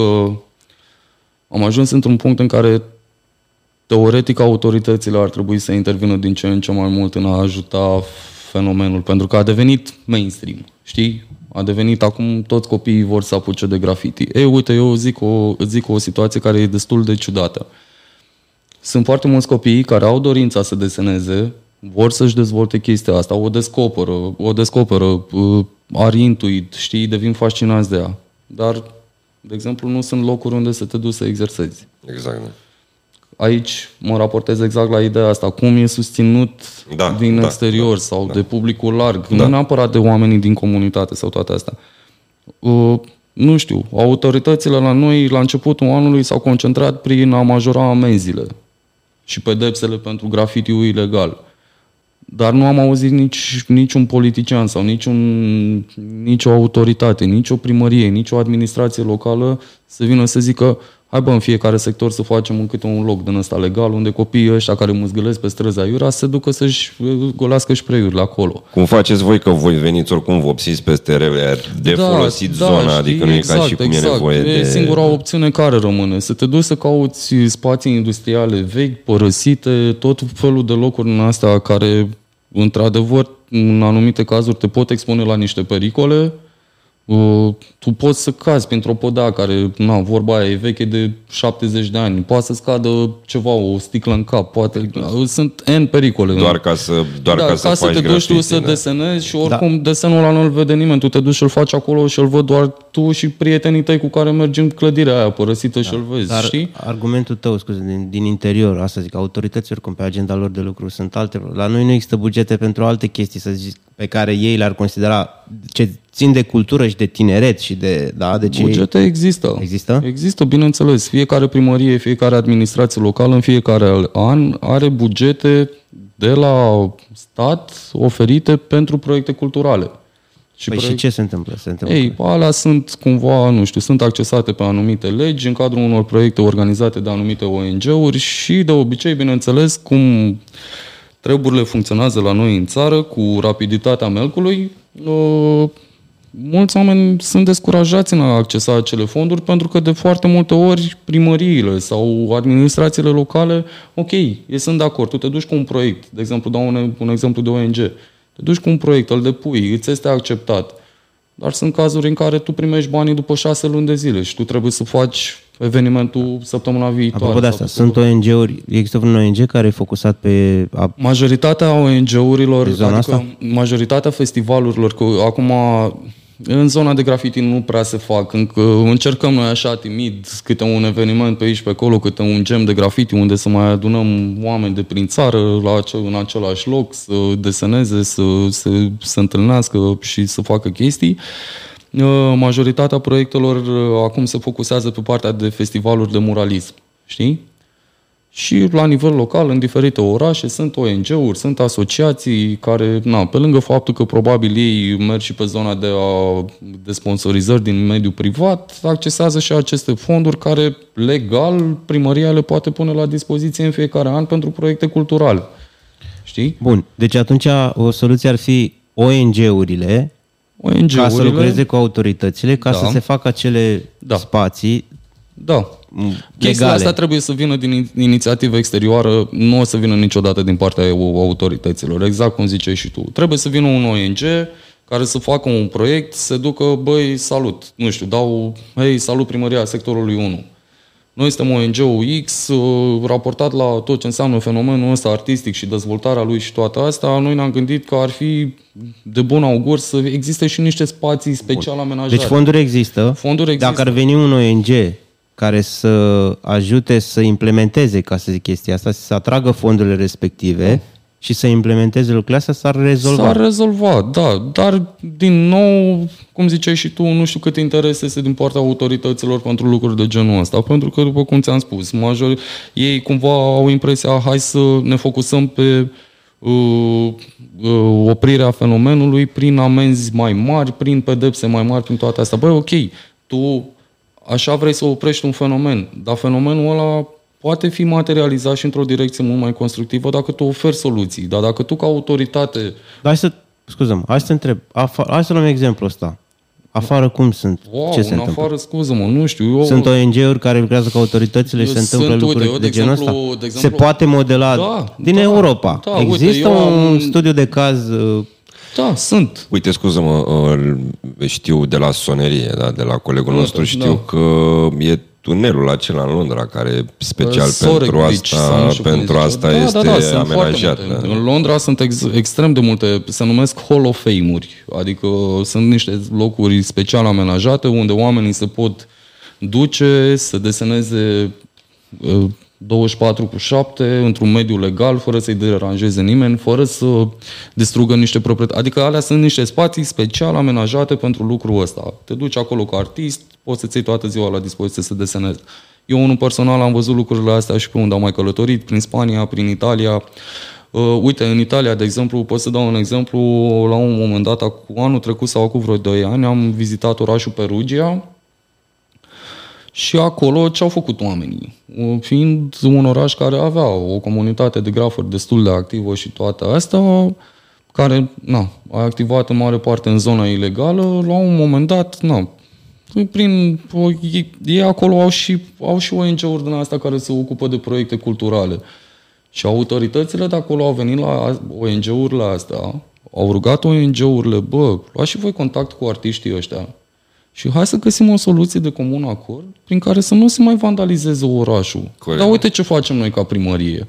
am ajuns într-un punct în care teoretic autoritățile ar trebui să intervină din ce în ce mai mult în a ajuta fenomenul, pentru că a devenit mainstream, știi? A devenit acum toți copiii vor să apuce de graffiti. Ei, uite, eu zic o, zic o situație care e destul de ciudată. Sunt foarte mulți copii care au dorința să deseneze, vor să-și dezvolte chestia asta, o descoperă, o descoperă, uh, ar intuit, știi, devin fascinați de ea. Dar de exemplu, nu sunt locuri unde să te duci să exersezi. Exact. da. Aici mă raportez exact la ideea asta, cum e susținut Da, din da, exterior da, sau da. de publicul larg, Da. nu neapărat de oamenii din comunitate sau toate astea. Uh, nu știu, autoritățile la noi la începutul anului s-au concentrat prin a majora amenziile și pedepsele pentru grafitiul ilegal. Dar nu am auzit nici, niciun politician sau niciun, nicio autoritate, nicio primărie, nicio administrație locală să vină să zică hai bă, în fiecare sector să facem în câte un loc din ăsta legal, unde copiii ăștia care mâzgălesc pe străzi aiurea să se ducă să-și uh, golească spreiurile acolo. Cum faceți voi că voi veniți oricum vopsiți peste rele, de folosit zona, știi, adică nu e ca și cum e nevoie e de... singura opțiune care rămâne. Să te duci să cauți spații industriale vechi, părăsite, tot felul de locuri în astea care, într-adevăr, în anumite cazuri te pot expune la niște pericole. Uh, Tu poți să cazi printr-o podea care, na, vorba aia e veche de 70 de ani. Poate să scadă ceva, o sticlă în cap, poate. Sunt N pericole. Doar ca să, doar da, ca să faci te duci tu grafiti, să da. desenezi și oricum da. desenul ăla nu-l vede nimeni. Tu te duci și îl faci acolo și îl văd doar tu și prietenii tăi cu care mergi în clădirea aia părăsită da. și îl vezi, Dar știi? argumentul tău, scuze, din, din interior, asta zic, autoritățile oricum pe agenda lor de lucru sunt alte. La noi nu există bugete pentru alte chestii, să zic, pe care ei le-ar considera ce țin de cultură și de tineret și de, da, de ce... Bugete există. Există? Există, bineînțeles. Fiecare primărie, fiecare administrație locală în fiecare an are bugete de la stat oferite pentru proiecte culturale. Și, păi și ce se întâmplă? Se întâmplă? Ei, alea sunt cumva, nu știu, sunt accesate pe anumite legi în cadrul unor proiecte organizate de anumite ONG-uri și de obicei, bineînțeles, cum treburile funcționează la noi în țară cu rapiditatea melcului, uh, mulți oameni sunt descurajați în a accesa acele fonduri pentru că de foarte multe ori primăriile sau administrațiile locale, ok, ei sunt de acord, tu te duci cu un proiect, de exemplu, dau un, un exemplu de ONG, te duci cu un proiect, îl depui, îți este acceptat, dar sunt cazuri în care tu primești banii după șase luni de zile și tu trebuie să faci evenimentul săptămâna viitoare. Apropo de asta, sau sunt ONG-uri, există un ONG care e focusat pe... A, Majoritatea ONG-urilor, Pe zona adică asta? majoritatea festivalurilor, că acum în zona de graffiti nu prea se fac, încă încercăm noi așa timid câte un eveniment pe aici pe acolo, câte un gem de graffiti unde să mai adunăm oameni de prin țară la ace- în același loc, să deseneze, să se să întâlnească și să facă chestii. Uh, Majoritatea proiectelor uh, acum se focusează pe partea de festivaluri de muralism, știi? Și la nivel local, în diferite orașe, sunt ONG-uri, sunt asociații care, na, pe lângă faptul că probabil ei merg și pe zona de, a, de sponsorizări din mediul privat, accesează și aceste fonduri care, legal, primăria le poate pune la dispoziție în fiecare an pentru proiecte culturale. Știi? bun, deci atunci o soluție ar fi ONG-urile ONG-urile... ca să lucreze cu autoritățile, ca Da. să se facă acele Da. spații Da. m, Chestia legale. asta trebuie să vină din in- inițiativă exterioară, nu o să vină niciodată din partea eu- autorităților, exact cum ziceai și tu. Trebuie să vină un ONG care să facă un proiect, să ducă, băi, salut, nu știu, dau, hei, salut primăria sectorului 1. Noi suntem ONG-ul X, uh, raportat la tot ce înseamnă fenomenul ăsta artistic și dezvoltarea lui și toate astea, noi ne-am gândit că ar fi de bun augur să existe și niște spații special amenajate. Deci fonduri există. Fonduri există. Dacă ar veni un ONG care să ajute să implementeze, ca să zic chestia asta, să atragă fondurile respective și să implementeze lucrurile astea, s-ar rezolva. S-ar rezolva, da, dar din nou, cum ziceai și tu, nu știu cât interes este din partea autorităților pentru lucruri de genul ăsta, pentru că, după cum ți-am spus, major, ei cumva au impresia, hai să ne focusăm pe uh, uh, oprirea fenomenului prin amenzi mai mari, prin pedepse mai mari, prin toate astea. Băi, ok, tu așa vrei să oprești un fenomen, dar fenomenul ăla poate fi materializat și într-o direcție mult mai constructivă dacă tu oferi soluții. Dar dacă tu ca autoritate Dar hai să, scuză hai să întreb, afa, hai să luăm exemplul ăsta. Afară cum sunt? Wow, Ce se în întâmplă? afară, scuză-mă, nu știu. Eu, Sunt ONG-uri care lucrează cu autoritățile și se Sunt, întâmplă uite, lucruri eu, de, de genul exemplu- ăsta? de exemplu- se poate modela Da, din da, Europa. da, uite, Există eu am un un- studiu de caz uh, Da, sunt. Uite, scuză-mă, uh, știu de la sonerie, da, de la colegul Da, nostru, da. știu că e tunelul acela în Londra, care special Sorek pentru Beach, asta, sau nu știu cum pentru zice. asta da, este da, da, sunt amenajat. foarte multe. da. În Londra sunt ex, extrem de multe, se numesc Hall of Fame-uri, adică sunt niște locuri special amenajate unde oamenii se pot duce să deseneze uh, 24 cu 7 într-un mediu legal, fără să-i deranjeze nimeni, fără să distrugă niște proprietăți. Adică alea sunt niște spații special amenajate pentru lucrul ăsta. Te duci acolo ca artist, poți să-ți iei toată ziua la dispoziție să desenezi. Eu, unul personal, am văzut lucrurile astea și pe unde am mai călătorit, prin Spania, prin Italia. Uh, uite, în Italia, de exemplu, pot să dau un exemplu, la un moment dat, cu anul trecut sau cu vreo 2 ani, am vizitat orașul Perugia, și acolo ce au făcut oamenii? Fiind un oraș care avea o comunitate de grafuri destul de activă și toate astea, care na, a activat în mare parte în zona ilegală, la un moment dat, na, prin, ei, ei acolo au și, au și ONG-uri din astea care se ocupă de proiecte culturale. Și autoritățile de acolo au venit la ONG-urile astea, au rugat ONG-urile, bă, luați și voi contact cu artiștii ăștia, și hai să găsim o soluție de comun acord prin care să nu se mai vandalizeze orașul. Corect. Dar uite ce facem noi ca primărie.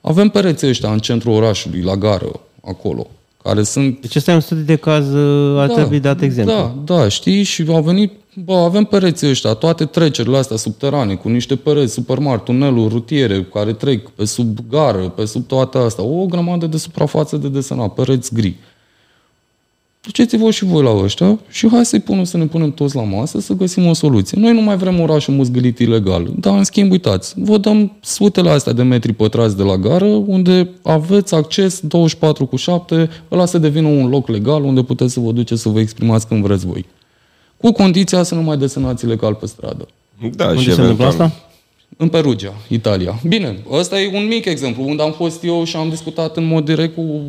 Avem pereții ăștia în centrul orașului, la gară, acolo, care sunt... Deci ăsta e un studiu de caz, uh, ar da, trebui dat exemplu. Da, da, știi, și au venit, bă, avem pereții ăștia, toate trecerile astea subterane, cu niște pereți super mari, tuneluri rutiere care trec pe sub gară, pe sub toate astea, o grămadă de suprafață de desenat, pereți gri duceți-vă și voi la ăștia și hai să-i punem să ne punem toți la masă să găsim o soluție. Noi nu mai vrem orașul muzgălit ilegal, dar în schimb, uitați, vă dăm sutele astea de metri pătrați de la gară, unde aveți acces 24 cu 7, ăla să devină un loc legal unde puteți să vă duceți să vă exprimați când vreți voi. Cu condiția să nu mai desenați ilegal pe stradă. Da, unde și se întâmplă asta? În Perugia, Italia. Bine, ăsta e un mic exemplu, unde am fost eu și am discutat în mod direct cu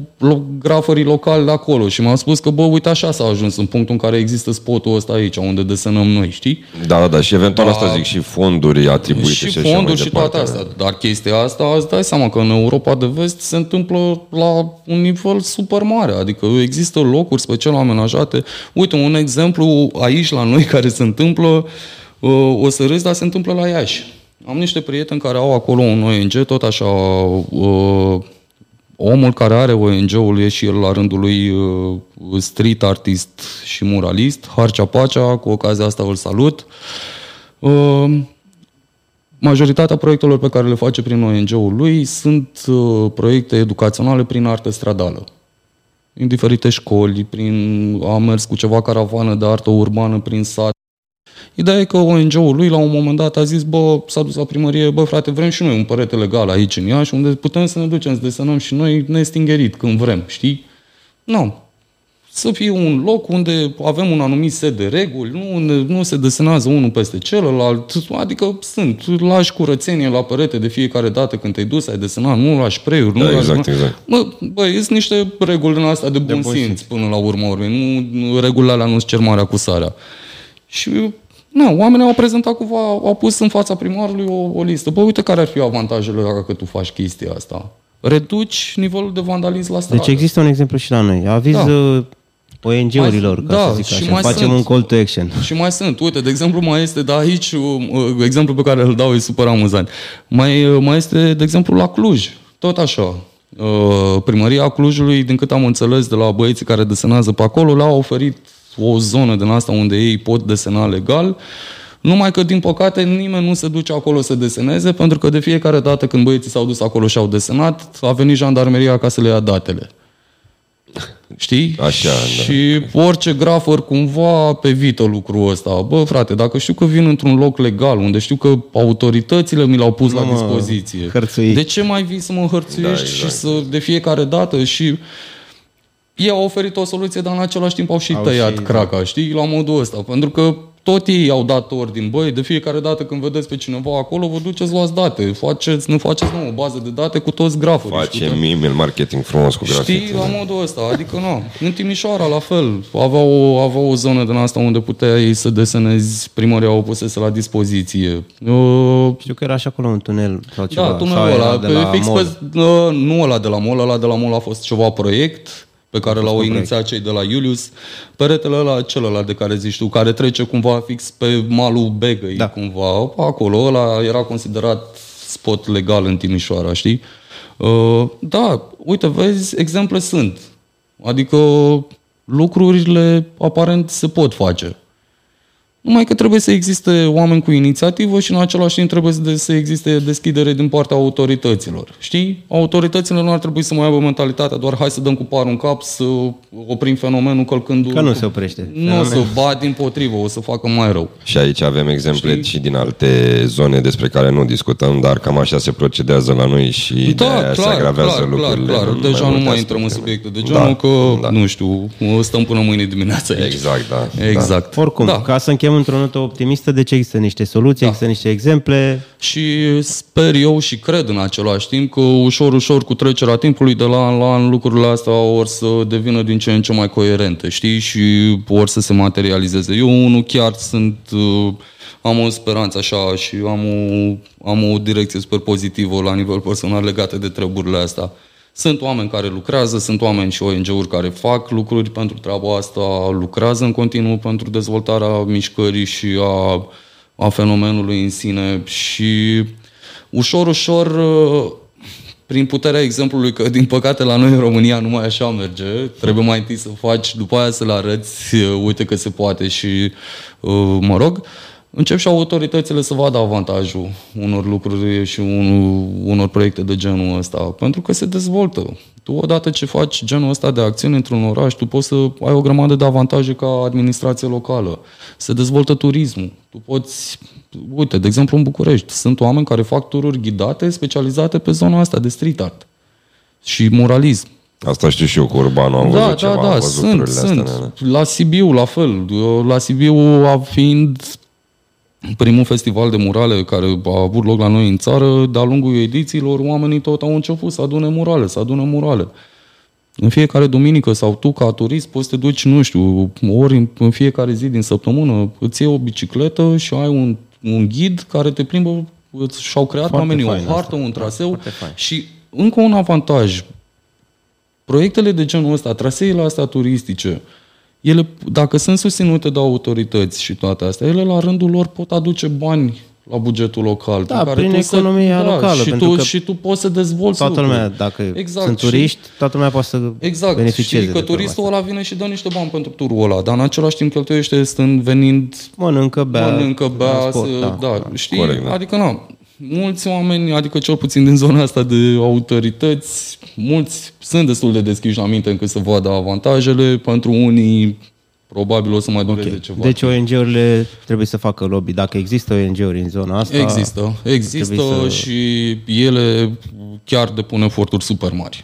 grafării locali de acolo și m-am spus că, bă, uite, așa s-a ajuns în punctul în care există spotul ăsta aici, unde desenăm noi, știi? Da, da, da, și eventual da, asta zic și fonduri atribuite și, și fonduri și toate astea. Dar chestia asta, îți dai seama că în Europa de vest se întâmplă la un nivel super mare, adică există locuri special amenajate. Uite, un exemplu aici la noi care se întâmplă, uh, o să râzi, dar se întâmplă la Iași am niște prieteni care au acolo un ONG, tot așa, uh, omul care are ONG-ul e și el la rândul lui uh, street artist și muralist, Harcea Pacea, cu ocazia asta îl salut. Uh, majoritatea proiectelor pe care le face prin ONG-ul lui sunt uh, proiecte educaționale prin artă stradală. În diferite școli, prin, a mers cu ceva caravană de artă urbană prin sat, Ideea e că ONG-ul lui la un moment dat a zis, bă, s-a dus la primărie, bă frate, vrem și noi un părete legal aici în Iași, unde putem să ne ducem să desenăm și noi nestingerit când vrem, știi? Nu. Să fie un loc unde avem un anumit set de reguli, nu, unde nu se desenează unul peste celălalt, adică sunt, lași curățenie la perete de fiecare dată când te-ai dus, ai desenat, nu lași preiuri, da, nu exact, lași... exact. Bă, bă, sunt niște reguli din astea de bun, de bun simț, simț până la urmă urmei, nu regulile alea nu-ți cer marea cu sarea. Și nu, oamenii au prezentat cumva, au pus în fața primarului o, o listă. Bă, uite care ar fi avantajele dacă tu faci chestia asta. Reduci nivelul de vandalism la stradă. Deci există un exemplu și la noi. Aviz da. Uh, ONG-urilor, ca da, să zic și așa. Mai Facem sunt, un call to action. *laughs* Și mai sunt. Uite, de exemplu, mai este, da, aici, uh, uh, exemplu pe care îl dau e super amuzant. Mai, mai este, de exemplu, la Cluj. Tot așa. Primăria Clujului, din cât am înțeles de la băieții care desenează pe acolo, le-au oferit o zonă din asta unde ei pot desena legal, numai că, din păcate, nimeni nu se duce acolo să deseneze, pentru că de fiecare dată când băieții s-au dus acolo și au desenat, a venit jandarmeria ca să le ia datele. Știi? Așa, și da. orice grafăr cumva pe vită lucrul ăsta. Bă, frate, dacă știu că vin într-un loc legal, unde știu că autoritățile mi l-au pus nu la dispoziție, hărțui. de ce mai vii să mă hărțuiești da, exact. și să de fiecare dată și ei au oferit o soluție, dar în același timp au și au tăiat și, craca, da. știi, la modul ăsta. Pentru că tot ei au dat ordin, băi, de fiecare dată când vedeți pe cineva acolo, vă duceți, luați date, faceți, nu faceți, nu, o bază de date cu toți grafurii. Face email marketing frumos cu grafiti. Știi, la modul ăsta, adică nu. În Timișoara, la fel, avea o, avea o zonă din asta unde puteai să desenezi, primăria o pusese la dispoziție. Uh, Știu că era și acolo un tunel sau ceva. Da, tunelul ăla, pe, fix pe, uh, nu ăla de la mall, ăla de la mall a fost ceva proiect, pe care l-au inițiat cei de la Iulius, peretele ăla, celălalt de care zici tu, care trece cumva fix pe malul Begăi, da. cumva, acolo, ăla era considerat spot legal în Timișoara, știi? Uh, da, uite, vezi, exemple sunt. Adică lucrurile aparent se pot face. Numai că trebuie să existe oameni cu inițiativă și în același timp trebuie să- să existe deschidere din partea autorităților. Știi? Autoritățile nu ar trebui să mai aibă mentalitatea doar hai să dăm cu parul în cap, să oprim fenomenul călcând... Că nu se oprește. Nu o să bat din potrivă, o să facă mai rău. Și aici avem exemple Știi? și din alte zone despre care nu discutăm, dar cam așa se procedează la noi și de Da, aia se clar, agravează clar, clar, lucrurile. clar. în Deja nu multe mai intrăm în aspecte. subiecte de genul Da, că, da. nu știu, stăm până mâine dimineața aici. Exact, da. Exact. Oricum, Da. ca să încheiem într-o notă optimistă, deci există niște soluții, Da. există niște exemple. Și sper eu și cred în același timp că ușor, ușor cu trecerea timpului de la an la an lucrurile astea or să devină din ce în ce mai coerente, știi? Și or să se materializeze. Eu nu chiar sunt... uh, Am o speranță așa și am o, am o direcție super pozitivă la nivel personal legate de treburile astea. Sunt oameni care lucrează, sunt oameni și ONG-uri care fac lucruri pentru treaba asta, lucrează în continuu pentru dezvoltarea mișcării și a, a fenomenului în sine și ușor, ușor, uh, prin puterea exemplului că, din păcate, la noi în România nu mai așa merge, trebuie mai întâi să faci, după aia să le arăți, uh, uite că se poate și, uh, mă rog, încep și autoritățile să vadă avantajul unor lucruri și un, unor proiecte de genul ăsta, pentru că se dezvoltă. Tu, odată ce faci genul ăsta de acțiuni într-un oraș, tu poți să ai o grămadă de avantaje ca administrație locală. Se dezvoltă turismul. Tu poți, uite, de exemplu în București, sunt oameni care fac tururi ghidate specializate pe zona asta de street art și muralism. Asta știu și eu cu Urbanul, am Da, văzut ceva, da, am da, văzut sunt, lucrurile sunt. astea, da. La Sibiu, la fel. Eu, La Sibiu, a fiind primul festival de murale care a avut loc la noi în țară, de-a lungul edițiilor, oamenii tot au început să adune murale, să adune murale. În fiecare duminică sau tu ca turist poți să te duci, nu știu, ori în- în fiecare zi din săptămână, îți iei o bicicletă și ai un, un ghid care te plimbă, îți- și-au creat Foarte oamenii fain o hartă, asta. un traseu foarte fain. și încă un avantaj. Proiectele de genul ăsta, traseele astea turistice, ele, dacă sunt susținute de autorități și toate astea, ele la rândul lor pot aduce bani la bugetul local. Da, pe prin tu economia să, locală, Da, și, pentru tu, că și tu poți să dezvolți Toată lucruri. lumea, dacă Exact, sunt și- turiști, toată lumea poate să Exact, beneficieze și că de treaba turistul asta. ăla vine și dă niște bani pentru turul ăla, dar în același timp cheltuiește stând venind Mănâncă, bea, mănâncă, bea, transport, să, da, da, știi? Corect, da. Adică, na, mulți oameni, adică cel puțin din zona asta de autorități, mulți sunt destul de deschiși la minte încât să vadă avantajele, pentru unii probabil o să mai dureze ceva. Deci ONG-urile trebuie să facă lobby. Dacă există ONG-uri în zona asta... Există, există trebuie să- și ele chiar depun eforturi super mari.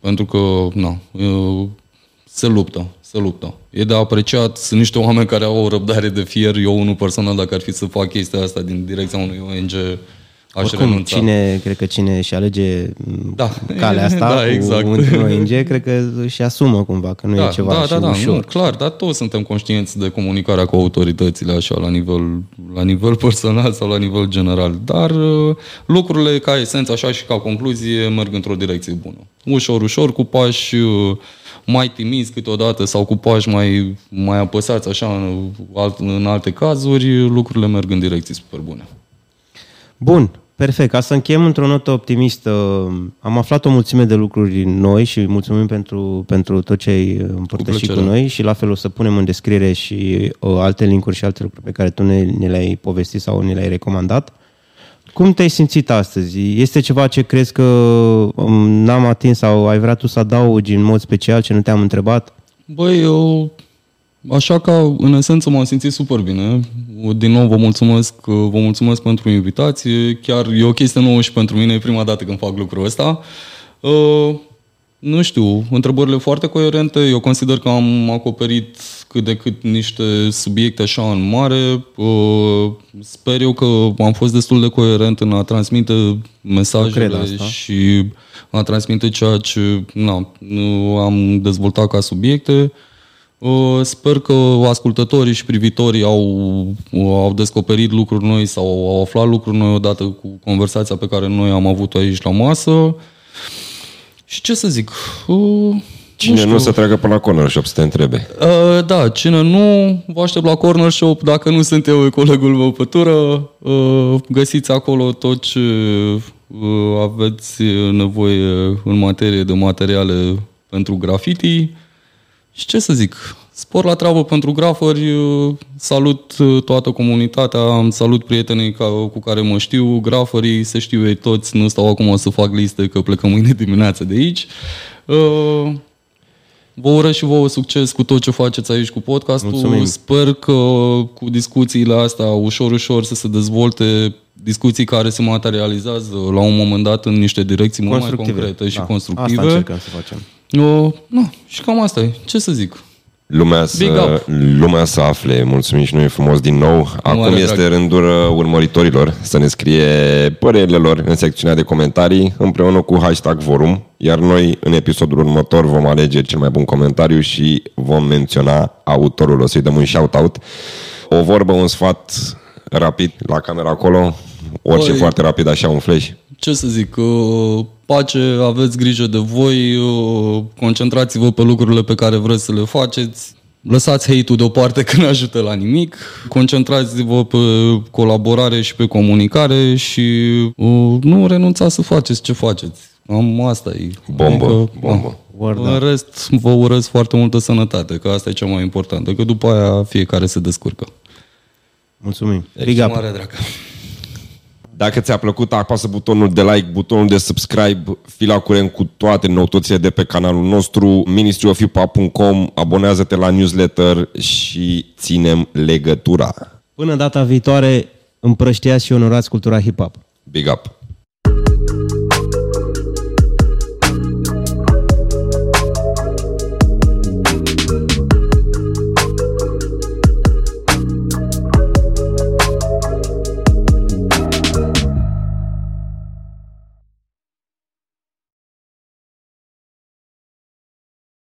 Pentru că, na, e- se luptă, se luptă. E de apreciat, sunt niște oameni care au o răbdare de fier. Eu, unul personal, dacă ar fi să fac chestia asta din direcția unui ONG, aș Oricum, renunța. cine, cred că cine și alege m, Da. calea asta *laughs* Da, cu exact. un ONG, cred că își asumă cumva, că nu da, e ceva da, și da, da, ușor. nu, clar, dar toți suntem conștienți de comunicarea cu autoritățile așa la nivel, la nivel *laughs* personal sau la nivel general. Dar uh, lucrurile ca esență așa și ca concluzie merg într-o direcție bună. Ușor, ușor, cu pași uh, mai timizi câteodată sau cu pași mai, mai apăsați așa în, alt, în alte cazuri, lucrurile merg în direcții super bune. Bun, perfect. Ca să încheiem într-o notă optimistă, am aflat o mulțime de lucruri noi și mulțumim pentru, pentru tot ce ai împărtășit cu, plăcere. noi și la fel o să punem în descriere și uh, alte linkuri și alte lucruri pe care tu ne, ne le-ai povestit sau ne le-ai recomandat. Cum te-ai simțit astăzi? Este ceva ce crezi că um, n-am atins sau ai vrea tu să adaugi în mod special ce nu te-am întrebat? Băi, eu, așa ca în esență m-am simțit super bine. Din nou vă mulțumesc, vă mulțumesc pentru invitație. Chiar e o chestie nouă și pentru mine, e prima dată când fac lucrul ăsta. Uh, nu știu, întrebările foarte coerente. Eu consider că am acoperit cât de cât niște subiecte așa în mare. Uh, Sper eu că am fost destul de coerent în a transmite mesajele cred asta. și a transmite ceea ce na, nu am dezvoltat ca subiecte. Uh, Sper că ascultătorii și privitorii au, au descoperit lucruri noi sau au aflat lucruri noi odată cu conversația pe care noi am avut-o aici la masă. Și ce să zic? Uh, Cine nu, să treacă până la corner shop să te întrebe. Uh, da, cine nu, vă aștept la Corner Shop. Dacă nu sunt eu, e colegul meu pe tură. Uh, găsiți acolo tot ce uh, aveți nevoie în materie de materiale pentru graffiti. Și ce să zic, Spor la treabă pentru grafări, uh, salut uh, toată comunitatea, salut prietenii ca, cu care mă știu, grafării, se știu ei toți, nu stau acum să fac liste că plecăm mâine dimineață de aici. Uh, Vă urez și vouă succes cu tot ce faceți aici cu podcastul. Mulțumim. Sper că cu discuțiile astea ușor, ușor să se dezvolte discuții care se materializează la un moment dat în niște direcții mult mai Constructive. concrete și Da, constructive. Asta încercăm să facem. Uh, na, și cam asta e. Ce să zic? Lumea Big să, up. lumea să afle, mulțumim și noi frumos din nou. Acum Mare este drag. rândul uh, urmăritorilor să ne scrie părerile lor în secțiunea de comentarii împreună cu hashtag forum, iar noi în episodul următor vom alege cel mai bun comentariu și vom menționa autorul, o să-i dăm un shout-out. O vorbă, un sfat rapid la camera acolo, orice Oi. foarte rapid, așa un flash. Ce să zic? Uh, pace, aveți grijă de voi, uh, concentrați-vă pe lucrurile pe care vreți să le faceți. Lăsați hate-ul deoparte *laughs* că nu ajută la nimic. Concentrați-vă pe colaborare și pe comunicare și uh, nu renunțați să faceți ce faceți. Am asta e. Bombă, bombă. Word în rest, vă urez foarte multă sănătate, că asta e cea mai importantă, că după aia fiecare se descurcă. Mulțumim. Deci, Big up. mare dragă. Dacă ți-a plăcut, apasă butonul de like, butonul de subscribe, fi la curent cu toate noutățile de pe canalul nostru, ministryofipa.com, abonează-te la newsletter și ținem legătura. Până data viitoare, împrăștiați și onorați cultura hip-hop. Big up!